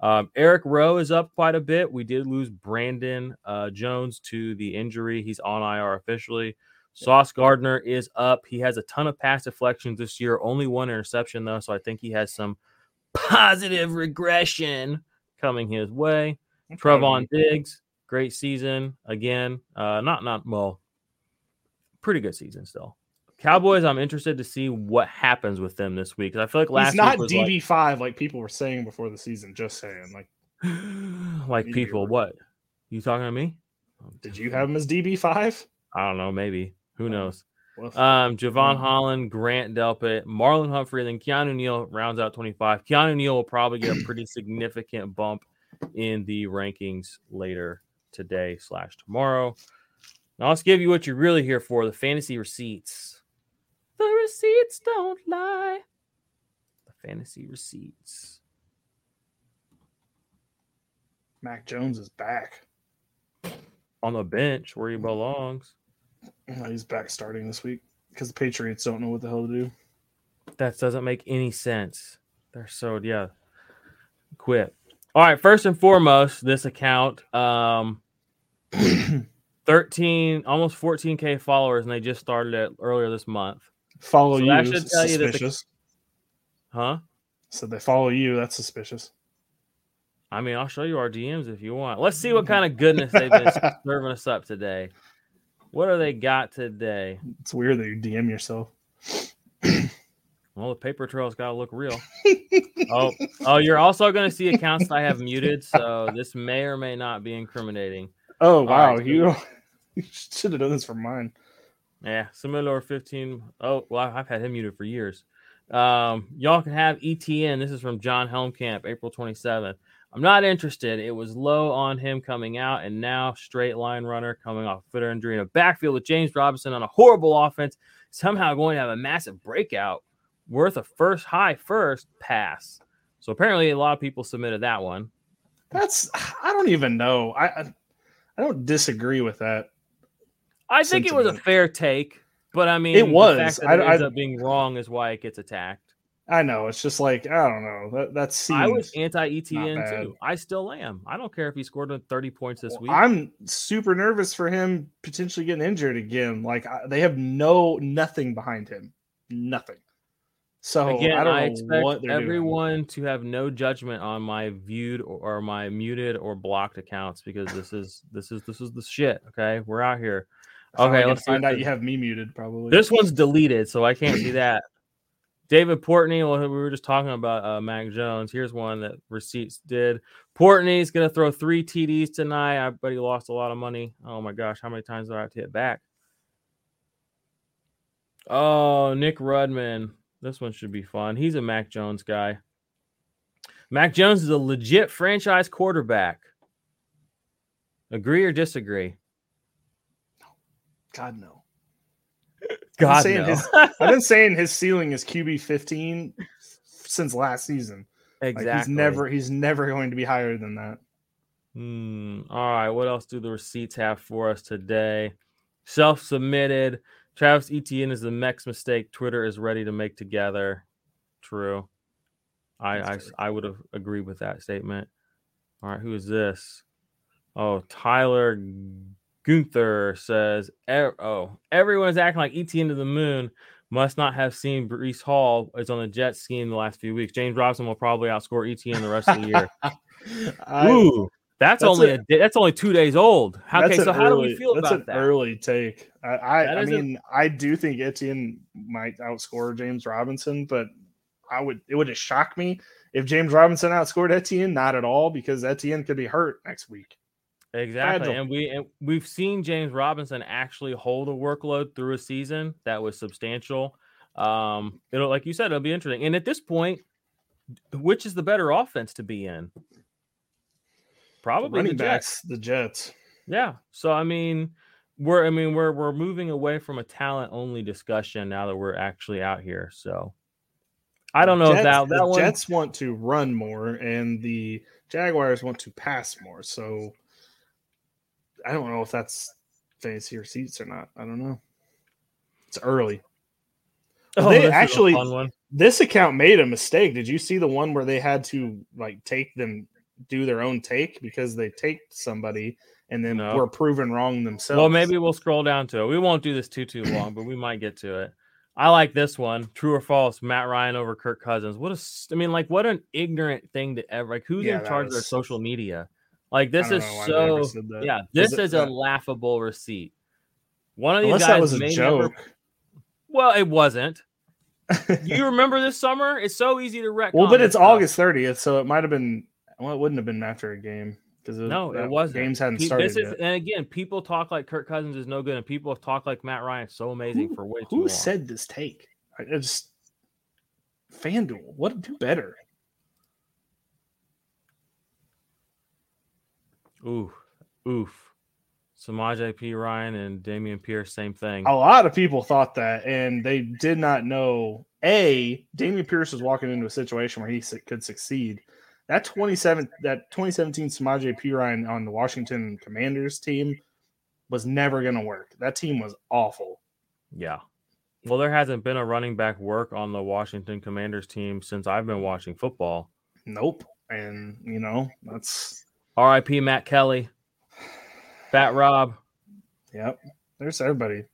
A: Um, Eric Rowe is up quite a bit. We did lose Brandon uh, Jones to the injury. He's on IR officially. Sauce Gardner is up. He has a ton of pass deflections this year. Only one interception though, so I think he has some positive regression coming his way.
B: I'm proud of him.
A: Trevon Diggs, great season again. Uh, not not well, pretty good season still. Cowboys, I'm interested to see what happens with them this week. I feel like last
B: He's not
A: week was
B: DB five like people were saying before the season. Just saying. Like, <sighs>
A: like, like
B: Maybe
A: people.
B: you're-
A: What you talking to me?
B: did you have him as DB five?
A: I don't know. Maybe who knows.
B: Well,
A: Um, Jevon
B: Mhm.
A: Holland, Grant Delpit, Marlon Humphrey, and then Keanu Neal rounds out 25. Keanu Neal will probably get a pretty <clears throat> significant bump in the rankings later today slash tomorrow. Now let's give you what you're really here for: the fantasy receipts. The receipts don't lie. The fantasy receipts.
B: Mac Jones is back.
A: On the bench where he belongs.
B: Uh, He's back starting this week because the Patriots don't know what the hell to do.
A: That doesn't make any sense. They're so yeah. Quit. All right, first and foremost, this account, um <clears throat> 13, almost 14k followers, and they just started it earlier this month.
B: Follow
A: So
B: you.
A: that should tell you that the-
B: suspicious.
A: Huh?
B: So they follow you. That's suspicious.
A: I mean, I'll show you our DMs if you want. Let's see what kind of goodness they've been <laughs> serving us up today. What do they got today?
B: It's weird that you DM yourself.
A: Well, the paper trail's got to look real. <laughs> oh, oh, you're also going to see accounts that I have muted, <laughs> so this may or may not be incriminating.
B: Oh wow,
A: right,
B: you, <laughs> you should have done this for mine.
A: Yeah, similar 15. Oh, well, I've had him muted for years. Um, y'all can have ETN. This is from John Helmkamp, April 27th. I'm not interested. It was low on him coming out, and now straight line runner coming off foot injury in a backfield with James Robinson on a horrible offense, somehow going to have a massive breakout worth a first high first pass. So apparently, a lot of people submitted that one.
B: That's I don't even know. I I, don't disagree with that.
A: I think it was a fair take, but I mean,
B: It
A: the
B: was.
A: fact that
B: I-
A: it ends
B: I-
A: up being wrong is why it gets attacked.
B: I know it's just like I don't know. That that seems.
A: I was anti ETN too. I still am. I don't care if he scored 30 points this week.
B: I'm super nervous for him potentially getting injured again. Like I, they have no nothing behind him, nothing. So
A: Again,
B: I don't
A: I, expect
B: they're doing.
A: everyone to have no judgment on my viewed or, or my muted or blocked accounts because this is this is this is the shit. Okay, we're out here. Okay, let's
B: find out you have me muted probably.
A: This one's deleted, so I can't see that. David Portnoy, well, we were just talking about uh, Mac Jones. Here's one that receipts did. Portnoy's going to throw three TDs tonight. I bet he lost a lot of money. Oh my gosh, how many times do I have to hit back? Oh, Nick Rudman. This one should be fun. He's a Mac Jones guy. Mac Jones is a legit franchise quarterback. Agree or disagree?
B: God no.
A: God,
B: saying
A: no.
B: his- I've been saying his ceiling is QB 15 since last season.
A: Exactly.
B: Like, he's never he's never going to be higher than that.
A: Hmm. All right. What else do the receipts have for us today? Self submitted. Travis Etienne is the next mistake Twitter is ready to make together. True. I I, I would have agreed with that statement. All right. Who is this? Oh, Tyler Gunther says, "Oh, everyone's acting like Etienne to the moon. Must not have seen Breece Hall is on the jet skiing the last few weeks. James Robinson will probably outscore Etienne the rest of the year. <laughs>
B: I,
A: Ooh, that's,
B: That's
A: only
B: a-
A: a, day- that's only two days old. How- Okay, so how do we
B: early-
A: feel
B: that's
A: about
B: an
A: that?
B: early take. I I, I mean, I do think Etienne might outscore James Robinson, but I would it would just shock me if James Robinson outscored Etienne. Not at all, because Etienne could be hurt next week.
A: Exactly,
B: fragile.
A: and we and we've seen James Robinson actually hold a workload through a season that was substantial. Um, it'll like you said, it'll be interesting. And at this point, which is the better offense to be in? Probably
B: running
A: the Jets.
B: backs, the Jets.
A: Yeah. So I mean, we're I mean we're we're moving away from a talent only discussion now that we're actually out here. So I don't know
B: Jets,
A: if that
B: the
A: that one.
B: Jets want to run more, and the Jaguars want to pass more. So I don't know if that's fantasy receipts or not. I don't know. It's early.
A: oh,
B: they
A: this is a
B: actually-. This account made a mistake. Did you see the one where they had to like take them do their own take because they take somebody and then
A: No.
B: were proven wrong themselves?
A: Well, maybe we'll scroll down to it. We won't do this too too long, but we might get to it. I like this one. True or false? Matt Ryan over Kirk Cousins. What a I mean, like what an ignorant thing to ever like. Who's
B: Yeah,
A: in charge of their social media? Like this is
B: know why they ever
A: so. Yeah,
B: Was
A: this
B: it
A: is a laughable receipt. One of these
B: Unless
A: guys
B: that was a
A: may never-
B: joke.
A: well, it wasn't. <laughs> you remember this summer? It's so easy to wreck.
B: Well, but it's August 30th, so it might have been. Well, it wouldn't have been after a game because
A: No, it wasn't.
B: Games hadn't started
A: This is,
B: yet.
A: and again, people talk like Kirk Cousins is no good, and people talk like Matt Ryan is so amazing
B: Who-
A: for way
B: Who said this take? I I just FanDuel. What do better?
A: Oof, oof. Samaj P. Ryan and Dameon Pierce, same thing.
B: A lot of people thought that, and they did not know. A, Dameon Pierce was walking into a situation where he could succeed. That 27, that 2017 Samaje Perine on the Washington Commanders team was never going to work. That team was awful.
A: Yeah. Well, there hasn't been a running back work on the Washington Commanders team since I've been watching football.
B: Nope. And you know that's
A: R.I.P. Matt Kelly, Fat Rob,
B: yep. There's everybody.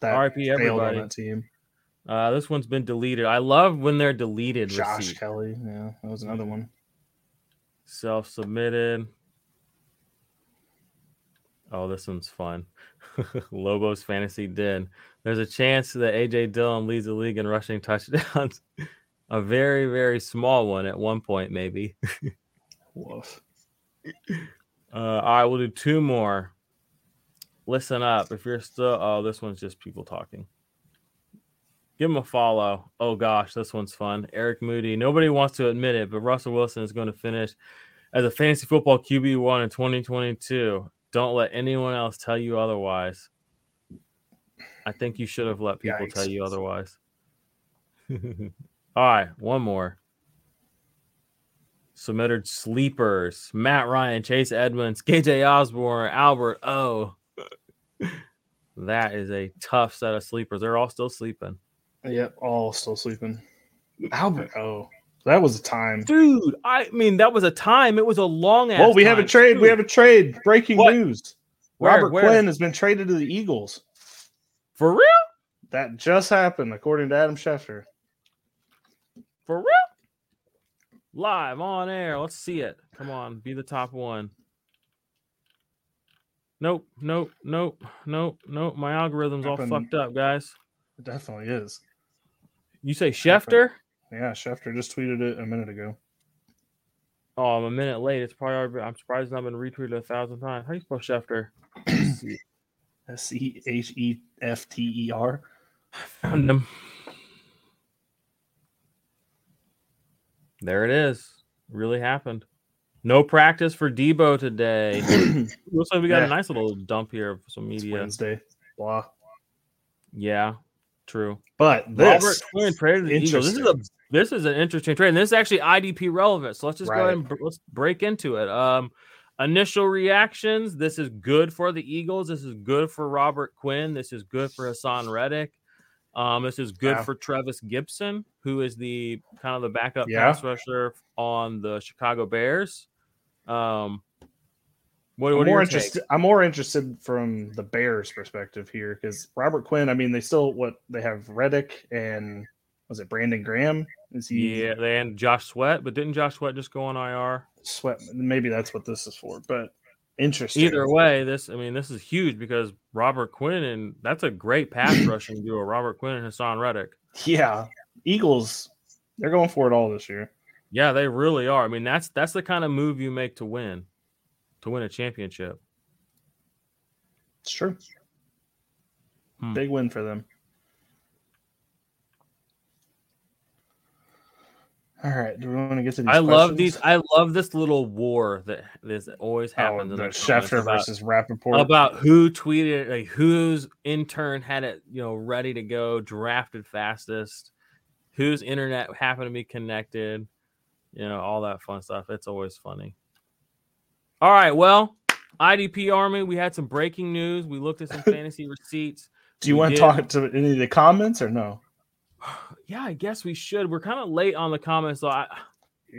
B: That
A: R.I.P.
B: failed on
A: everybody.
B: that team.
A: Uh, this one's been deleted. I love when they're deleted.
B: Josh
A: receipts.
B: Kelly. Yeah, that was another one.
A: Self submitted. Oh, this one's fun. <laughs> Lobos fantasy did. There's a chance that AJ Dillon leads the league in rushing touchdowns. <laughs> a very, very small one at one point, maybe.
B: Woof. <laughs>
A: Uh, all right, we'll do two more. Listen up. If you're still, oh, this one's just people talking. Give him a follow. Oh gosh, this one's fun. Eric Moody. Nobody wants to admit it, but Russell Wilson is going to finish as a fantasy football QB one in 2022. Don't let anyone else tell you otherwise. I think you should have let people tell you otherwise. <laughs> All right, one more. Submitted sleepers: Matt Ryan, Chase Edmonds, KJ Osborne, Albert O. <laughs> that is a tough set of sleepers. They're all still sleeping,
B: Yep, all still sleeping. Albert. Oh, that was a time.
A: dude. I mean, that was a time. It was a long ass.
B: Well, we have a
A: time,
B: trade. We have a trade. Breaking
A: What?
B: news.
A: Where?
B: Robert
A: Where?
B: Quinn has been traded to the Eagles.
A: for real,
B: That just happened, according to Adam Schefter.
A: for real. Live on air. Let's see it. Come on, be the top one. Nope, nope, nope, nope, nope. My algorithm's all fucked up, guys.
B: It definitely is.
A: You say Schefter?
B: Yeah, Schefter just tweeted it a minute ago.
A: Oh, I'm a minute late. It's probably already, I'm surprised it's not been retweeted a thousand times. How do you spell Schefter? <clears throat>
B: S E H E F T E R. <sighs>
A: Found him. There it is. Really happened. No practice for Deebo today. <clears throat> Looks like we got
B: Yeah.
A: a nice little dump here of some
B: It's
A: media.
B: Wednesday. Blah.
A: Yeah. True.
B: But this
A: Robert Quinn traded the Eagles. This is a this is an interesting trade. And this is actually IDP relevant. So let's just right. go ahead and br- let's break into it. Um, initial reactions. This is good for the Eagles. This is good for Robert Quinn. This is good for Haason Reddick. Um, this is good yeah. for Trevis Gipson, who is the kind of the backup yeah. pass rusher on the Chicago Bears. Um,
B: what, what I'm more interested. I'm more interested from the Bears' perspective here because Robert Quinn. I mean, they still what they have Reddick and was it Brandon Graham?
A: Is he? Yeah, they and Josh Sweat, but didn't Josh Sweat just go on IR?
B: Sweat. Maybe that's what this is for. But interesting.
A: Either way, this I mean, this is huge because Robert Quinn and that's a great pass <clears throat> rushing duo. Robert Quinn and Haason Reddick.
B: Yeah, Eagles. They're going for it all this year.
A: Yeah, they really are. I mean, that's that's the kind of move you make to win, to win a championship.
B: It's true. Hmm. Big win for them. All right. Do we want to get to these?
A: I questions? love these. I love this little war that this always oh, happens.
B: Oh, the, Schefter versus Rapoport
A: about who tweeted, like whose intern had it, you know, ready to go, drafted fastest, whose internet happened to be connected, you know, all that fun stuff. It's always funny. All right. Well, IDP Army, we had some breaking news. We looked at some <laughs> fantasy receipts.
B: Do you we want to talk to any of the comments or no? <sighs>
A: yeah, I guess we should. We're kind of late on the comments, so I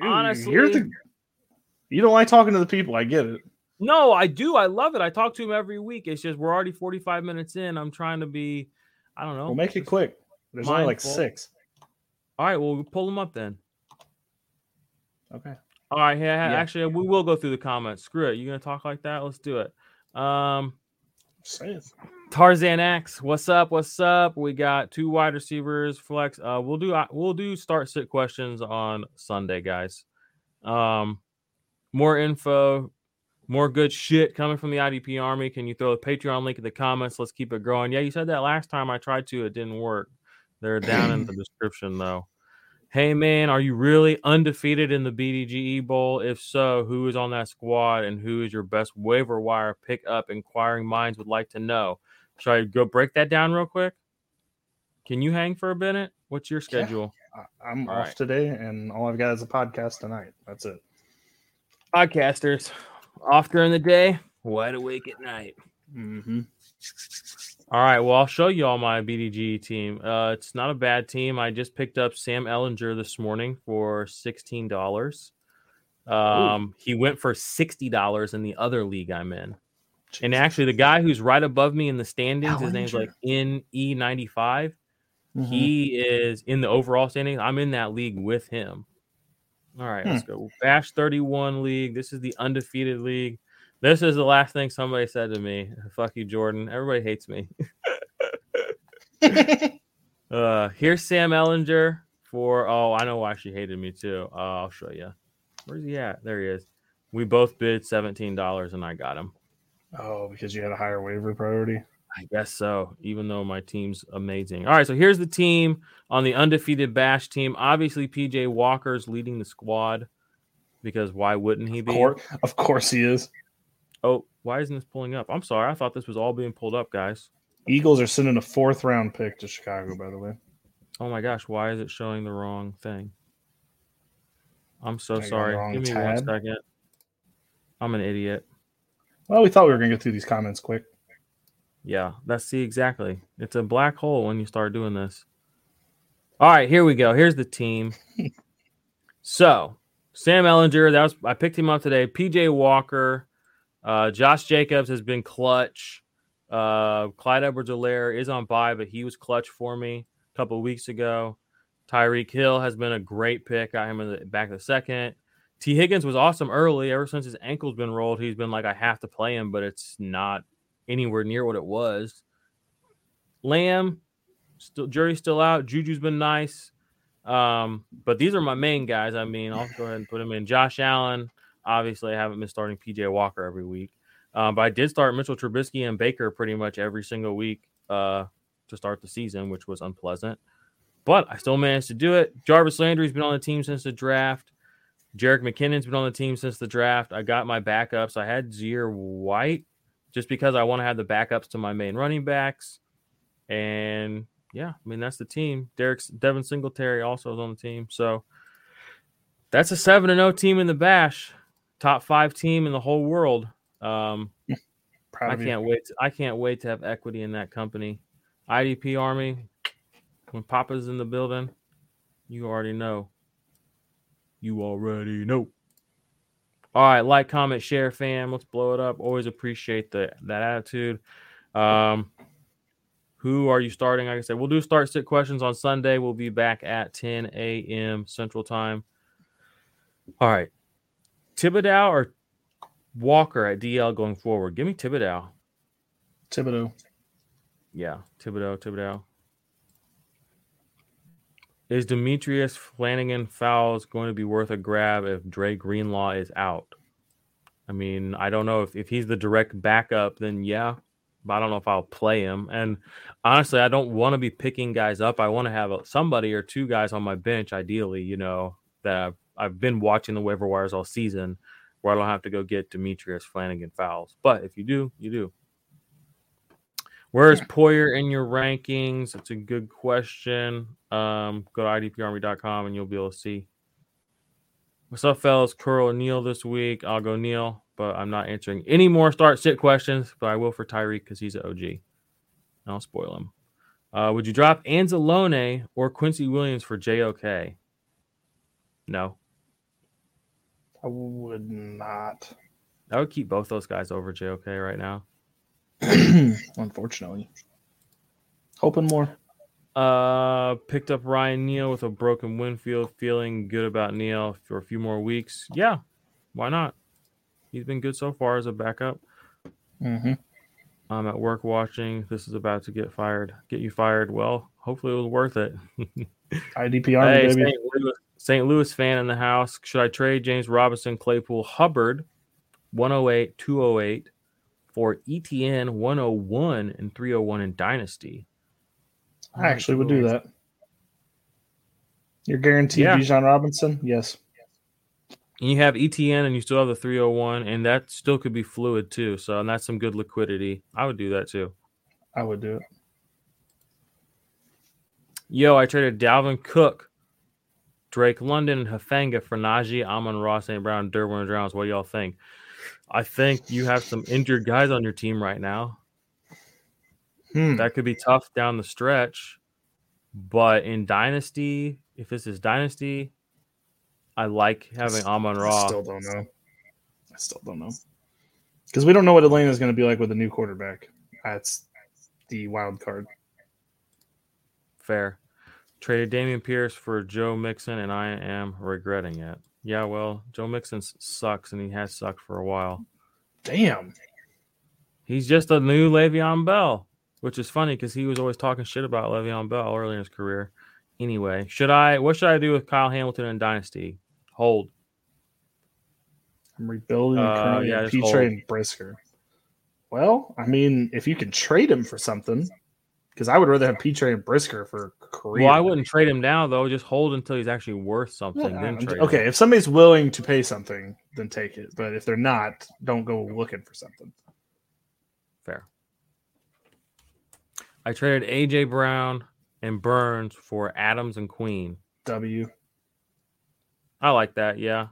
A: honestly,
B: the, you don't like talking to the people. I get it.
A: No, I do. I love it. I talk to him every week. It's just we're already 45 minutes in. I'm trying to be, I don't know.
B: We'll make it quick. There's mindful. only like six.
A: All right, well, we'll pull them up then.
B: Okay.
A: All right. Yeah, yeah. Actually, we will go through the comments. Screw it. You gonna talk like that? Let's do it. Um, Tarzan X, what's up? What's up? We got two wide receivers flex. Uh, we'll do uh, we'll do start sit questions on Sunday, guys. Um, more info, more good shit coming from the IDP Army. Can you throw a Patreon link in the comments? Let's keep it growing. Yeah, you said that last time I tried to, it didn't work. They're down in the <clears throat> description though. Hey man, are you really undefeated in the BDGE Bowl? If so, who is on that squad and who is your best waiver wire pickup? Inquiring minds would like to know. Should I go break that down real quick? Can you hang for a minute? What's your schedule?
B: Yeah, I'm all off right. today, and all I've got is a podcast tonight. That's it.
A: Podcasters off during the day, wide awake at night.
B: Mm-hmm.
A: All right. Well, I'll show you all my BDG team. Uh, it's not a bad team. I just picked up Sam Ehlinger this morning for sixteen dollars. Um, he went for sixty dollars in the other league I'm in. Jesus. And actually, the guy who's right above me in the standings, his name's like N E ninety five. Mm-hmm. He is in the overall standings. I'm in that league with him. All right, hmm. let's go. Bash 31 league. This is the undefeated league. This is the last thing somebody said to me. Fuck you, Jordan. Everybody hates me. <laughs> uh, here's Sam Ehlinger for. Oh, I know why she hated me too. Uh, I'll show you. Where's he at? There he is. We both bid seventeen dollars, and I got him.
B: Oh, because you had a higher waiver priority?
A: I guess so, even though my team's amazing. All right, so here's the team on the undefeated Bash team. Obviously, PJ Walker's leading the squad because why wouldn't he be?
B: Of course, of course he is.
A: Oh, why isn't this pulling up? I'm sorry. I thought this was all being pulled up, guys.
B: Eagles are sending a fourth round pick to Chicago, by the way.
A: Oh my gosh, why is it showing the wrong thing? I'm so sorry. Give me tab. one second. I'm an idiot.
B: Well, we thought we were going to get through these comments quick.
A: Yeah, that's see exactly. It's a black hole when you start doing this. All right, here we go. Here's the team. <laughs> so Sam Ehlinger, that was I picked him up today. PJ Walker, uh, Josh Jacobs has been clutch. Uh, Clyde Edwards-Helaire is on bye, but he was clutch for me a couple weeks ago. Tyreek Hill has been a great pick. Got him in the back of the second. T. Higgins was awesome early. Ever since his ankle's been rolled, he's been like, I have to play him, but it's not anywhere near what it was. Lamb, still jury's still out. Juju's been nice. Um, but these are my main guys. I mean, I'll go ahead and put them in. Josh Allen, obviously, I haven't been starting PJ Walker every week. Um, but I did start Mitchell Trubisky and Baker pretty much every single week uh, to start the season, which was unpleasant. But I still managed to do it. Jarvis Landry's been on the team since the draft. Jerick McKinnon's been on the team since the draft. I got my backups. I had Zamir White just because I want to have the backups to my main running backs. And yeah, I mean that's the team. Derek Devin Singletary also is on the team, so that's a seven and zero oh team in the Bash, top five team in the whole world. Um, <laughs> I can't wait. To, I can't wait to have equity in that company. IDP Army, when Papa's in the building, you already know. You already know. All right, like, comment, share, fam. Let's blow it up. Always appreciate the that attitude. Um, who are you starting? Like I said, we'll do start sit questions on Sunday. We'll be back at 10 a.m. Central Time. All right, Thibodeaux or Walker at DL going forward? Give me Thibodeaux.
B: Thibodeaux.
A: Yeah, Thibodeaux. Thibodeaux. Is Demetrius Flannigan-Fowles going to be worth a grab if Dre Greenlaw is out? I mean, I don't know if, if he's the direct backup, then yeah, but I don't know if I'll play him. And honestly, I don't want to be picking guys up. I want to have somebody or two guys on my bench, ideally, you know, that I've, I've been watching the waiver wires all season where I don't have to go get Demetrius Flannigan-Fowles. But if you do, you do. Where is Poyer in your rankings? It's a good question. Um, go to idparmy.com and you'll be able to see. What's up, fellas? Curl Neil this week. I'll go Neil, but I'm not answering any more start sit questions, but I will for Tyreek because he's an OG. I'll spoil him. Uh, would you drop Anzalone or Quincy Williams for JOK? No.
B: I would not.
A: I would keep both those guys over JOK right now. <clears throat>
B: Unfortunately. Hoping more.
A: Uh, picked up Ryan Neal with a broken Winfield. Feeling good about Neal for a few more weeks. Yeah, why not? He's been good so far as a backup.
B: Mm-hmm.
A: I'm at work watching. This is about to get fired. Get you fired. Well, hopefully it was worth it. <laughs>
B: IDPR, hey, baby.
A: St. Louis, St. Louis fan in the house. Should I trade James Robinson, Claypool, Hubbard, 108, 208? for ETN 101 and 301 in Dynasty.
B: I actually would do that. You're guaranteed yeah. Bijan Robinson? Yes.
A: And you have ETN and you still have the 301, and that still could be fluid too. So, and that's some good liquidity. I would do that too.
B: I would do it.
A: Yo, I traded Dalvin Cook, Drake London, and Hufanga for Najee, Amon Ross, St. Brown, Derwin Drowns. What do y'all think? I think you have some injured guys on your team right now. Hmm. That could be tough down the stretch. But in Dynasty, if this is Dynasty, I like having Amon Ross.
B: I still don't know. I still don't know. Because we don't know what Atlanta is going to be like with a new quarterback. That's the wild card.
A: Fair. Traded Dameon Pierce for Joe Mixon, and I am regretting it. Yeah, well, Joe Mixon sucks, and he has sucked for a while.
B: Damn.
A: He's just a new Le'Veon Bell, which is funny because he was always talking shit about Le'Veon Bell early in his career. Anyway, should I? What should I do with Kyle Hamilton and Dynasty? Hold.
B: I'm rebuilding uh, yeah, P and Brisker. Well, I mean, if you can trade him for something, because I would rather have Pitre and Brisker for career.
A: Well, I wouldn't trade him now though. Just hold until he's actually worth something. Yeah,
B: okay,
A: him.
B: if somebody's willing to pay something, then take it. But if they're not, don't go looking for something.
A: Fair. I traded AJ Brown and Burns for Adams and Queen.
B: W.
A: I like that. Yeah.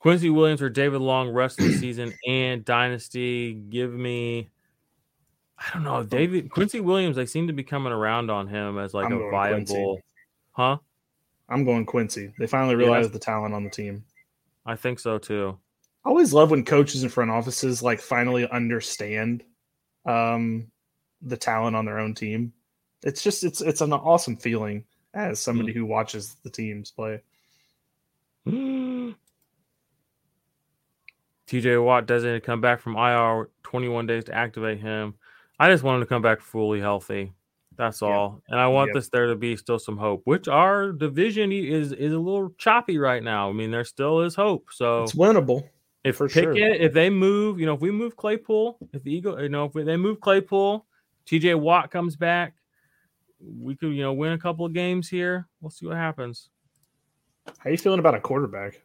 A: Quincy Williams or David Long rest of the <clears throat> season and dynasty. Give me I don't know. David Quincy Williams, they seem to be coming around on him as like I'm a viable, Quincy. huh?
B: I'm going Quincy. They finally realized yeah, the talent on the team.
A: I think so too.
B: I always love when coaches and front offices like finally understand um, the talent on their own team. It's just it's it's an awesome feeling as somebody mm. who watches the teams play. <gasps>
A: TJ Watt doesn't come back from IR 21 days to activate him. I just want him to come back fully healthy. That's all. And I want yep. this there to be still some hope, which our division is is a little choppy right now. I mean, there still is hope. So
B: it's winnable.
A: If for Pickett, sure. if they move, you know, if we move Claypool, if the Eagle, you know, if they move Claypool, TJ Watt comes back, we could, you know, win a couple of games here. We'll see what happens.
B: How you feeling about a quarterback?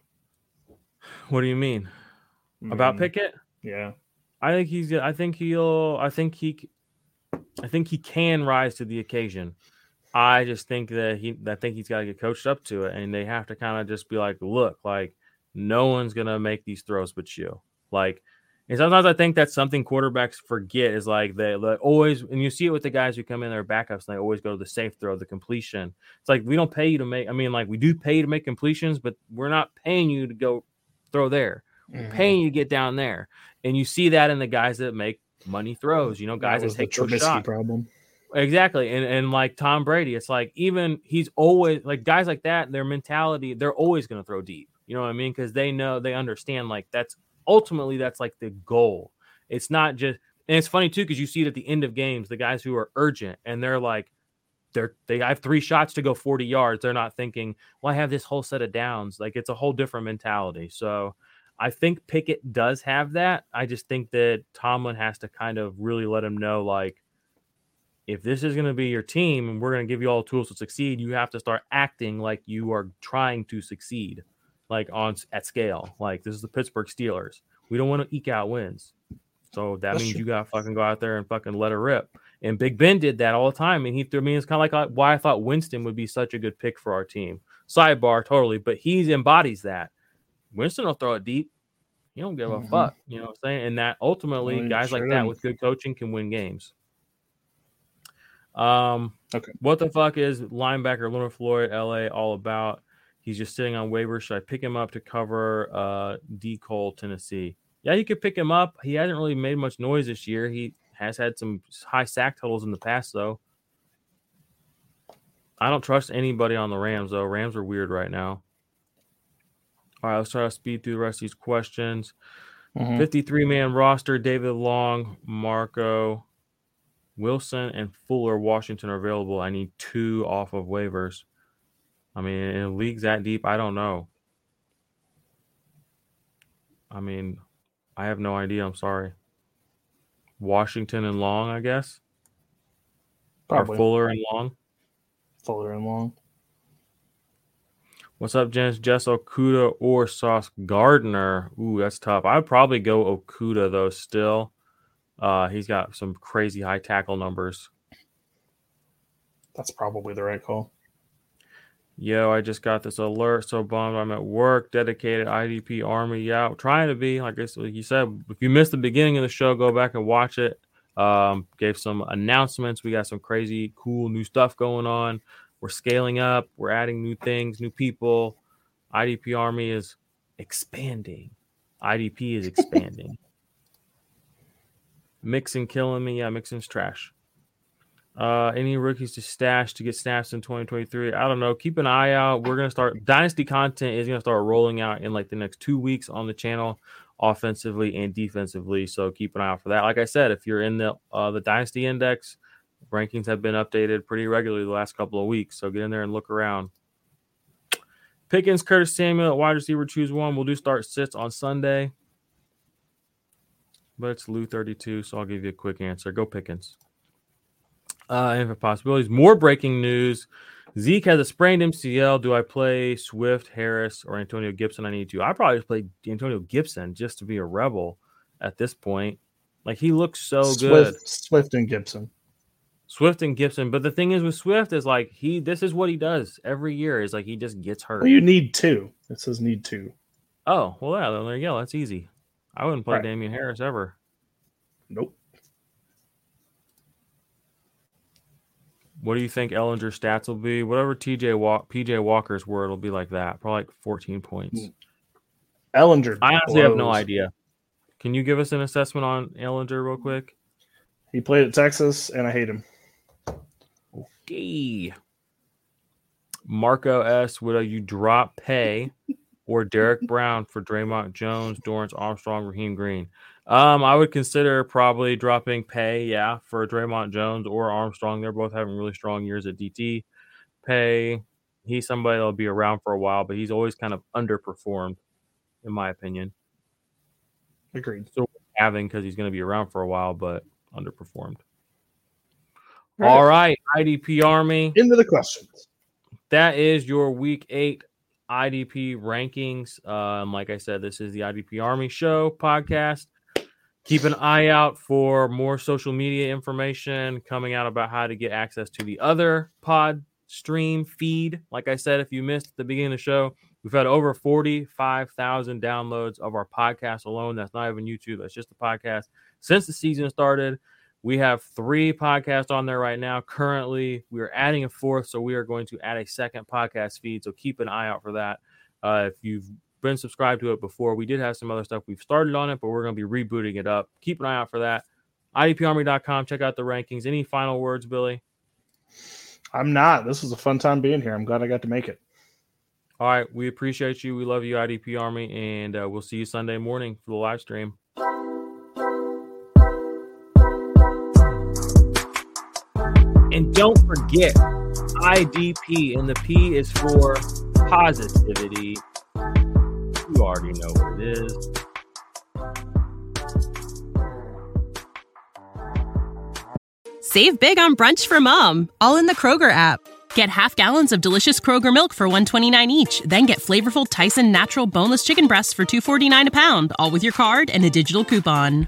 A: What do you mean? about Pickett?
B: Yeah.
A: I think he's. I think he'll. I think he. I think he can rise to the occasion. I just think that he, I think he's got to get coached up to it, and they have to kind of just be like, look, like no one's gonna make these throws but you. Like, and sometimes I think that's something quarterbacks forget is like they, they always, and you see it with the guys who come in their backups, and they always go to the safe throw, the completion. It's like we don't pay you to make. I mean, like we do pay you to make completions, but we're not paying you to go throw there.
B: Mhm.
A: paying you to get down there, and you see that in the guys that make money throws. You know, guys that,
B: the
A: take shots.
B: problem.
A: Exactly. And and like Tom Brady, it's like even he's always like guys like that, their mentality, they're always going to throw deep. You know what I mean? Because they know they understand like that's ultimately that's like the goal. It's not just and it's funny too, because you see it at the end of games, the guys who are urgent and they're like they're they have three shots to go 40 yards. They're not thinking, well, I have this whole set of downs. Like it's a whole different mentality. So I think Pickett does have that. I just think that Tomlin has to kind of really let him know, like, if this is going to be your team and we're going to give you all the tools to succeed, you have to start acting like you are trying to succeed, like on at scale. Like this is the Pittsburgh Steelers. We don't want to eke out wins, so that
B: That's
A: means
B: true.
A: you got to fucking go out there and fucking let it rip. And Big Ben did that all the time, and he threw me. It's kind of like why I thought Winston would be such a good pick for our team. Sidebar, totally, but he embodies that. Winston will throw it deep. He don't give a fuck. You know what I'm saying? And that ultimately,
B: Well, he
A: guys
B: sure
A: like that with good coaching can win games. Um,
B: Okay.
A: What the fuck is linebacker Leonard Floyd, LA, all about? He's just sitting on waivers. Should I pick him up to cover uh D Cole, Tennessee? Yeah, you could pick him up. He hasn't really made much noise this year. He has had some high sack totals in the past, though. I don't trust anybody on the Rams, though. Rams are weird right now. All right, let's try to speed through the rest of these questions.
B: Mhm.
A: 53 man roster David Long, Marco, Wilson, and Fuller, Washington are available. I need two off of waivers. I mean, in leagues that deep, I don't know. I mean, I have no idea. I'm sorry. Washington and Long, I guess.
B: Probably
A: Or Fuller and Long.
B: Fuller and Long.
A: What's up, Jens? Jeff Okudah or Sauce Gardner? Ooh, that's tough. I'd probably go Okudah though. Still, uh, he's got some crazy high tackle numbers.
B: That's probably the right call.
A: Yo, I just got this alert. So bummed. I'm at work. Dedicated IDP Army. Yeah, I'm trying to be. Like I like you said, if you missed the beginning of the show, go back and watch it. Um, gave some announcements. We got some crazy, cool new stuff going on. We're scaling up. We're adding new things, new people. IDP Army is expanding. IDP is expanding. <laughs> Mixon killing me. Yeah, Mixon's trash. Uh, any rookies to stash to get snaps in 2023? I don't know. Keep an eye out. We're gonna start dynasty content is gonna start rolling out in like the next two weeks on the channel, offensively and defensively. So keep an eye out for that. Like I said, if you're in the uh, the dynasty index, rankings have been updated pretty regularly the last couple of weeks. So get in there and look around. Pickens, Curtis Samuel, wide receiver, choose one. We'll do start sits on Sunday, but it's Lou 32, so I'll give you a quick answer. Go Pickens. Uh, and for possibilities, more breaking news. Zeke has a sprained MCL. Do I play Swift, Harris, or Antonio Gibson? I need to. I probably just play Antonio Gibson just to be a rebel at this point. Like he looks so good.
B: Swift, Swift and Gibson.
A: Swift and Gibson. But the thing is with Swift is like he this is what he does every year is like he just gets hurt.
B: Well, you need two. It says need two.
A: oh, well yeah, there you go. That's easy. I wouldn't play
B: Right.
A: Damien Harris ever.
B: Nope.
A: What do you think Ehlinger's stats will be? Whatever TJ Walk PJ Walker's were, it'll be like that. Probably like 14 points.
B: Mm. Ehlinger.
A: I honestly have no idea. Can you give us an assessment on Ehlinger real quick?
B: He played at Texas, and I hate him.
A: Okay. Marco S. Would you drop pay or Derek <laughs> Brown for Draymond Jones, Dorance Armstrong, Rasheem Green? Um, I would consider probably dropping pay, yeah, for Draymond Jones or Armstrong. They're both having really strong years at DT. Pay, he's somebody that'll be around for a while, but he's always kind of underperformed, in my opinion.
B: Agreed.
A: So having because he's going to be around for a while, but underperformed.
B: All
A: All right, IDP Army.
B: Into the questions.
A: that is your week eight IDP rankings. Um, like I said, this is the IDP Army Show podcast. Keep an eye out for more social media information coming out about how to get access to the other pod stream feed. Like I said, if you missed the beginning of the show, we've had over 45,000 downloads of our podcast alone. That's not even YouTube, that's just the podcast. Since the season started, we have three podcasts on there right now. Currently, we are adding a fourth, so we are going to add a second podcast feed. So keep an eye out for that. Uh, if you've been subscribed to it before, we did have some other stuff we've started on it, but we're going to be rebooting it up. Keep an eye out for that. IDPArmy.com. Check out the rankings. Any final words, Billy?
B: I'm not. This was a fun time being here. I'm glad I got to make it.
A: All right. We appreciate you. We love you, IDP Army, and uh, we'll see you Sunday morning for the live stream. Don't forget IDP, and the P is for positivity. You already know what it is.
C: Save big on brunch for mom, all in the Kroger app. Get half gallons of delicious Kroger milk for 129 each, then get flavorful Tyson natural boneless chicken breasts for 249 a pound, all with your card and a digital coupon.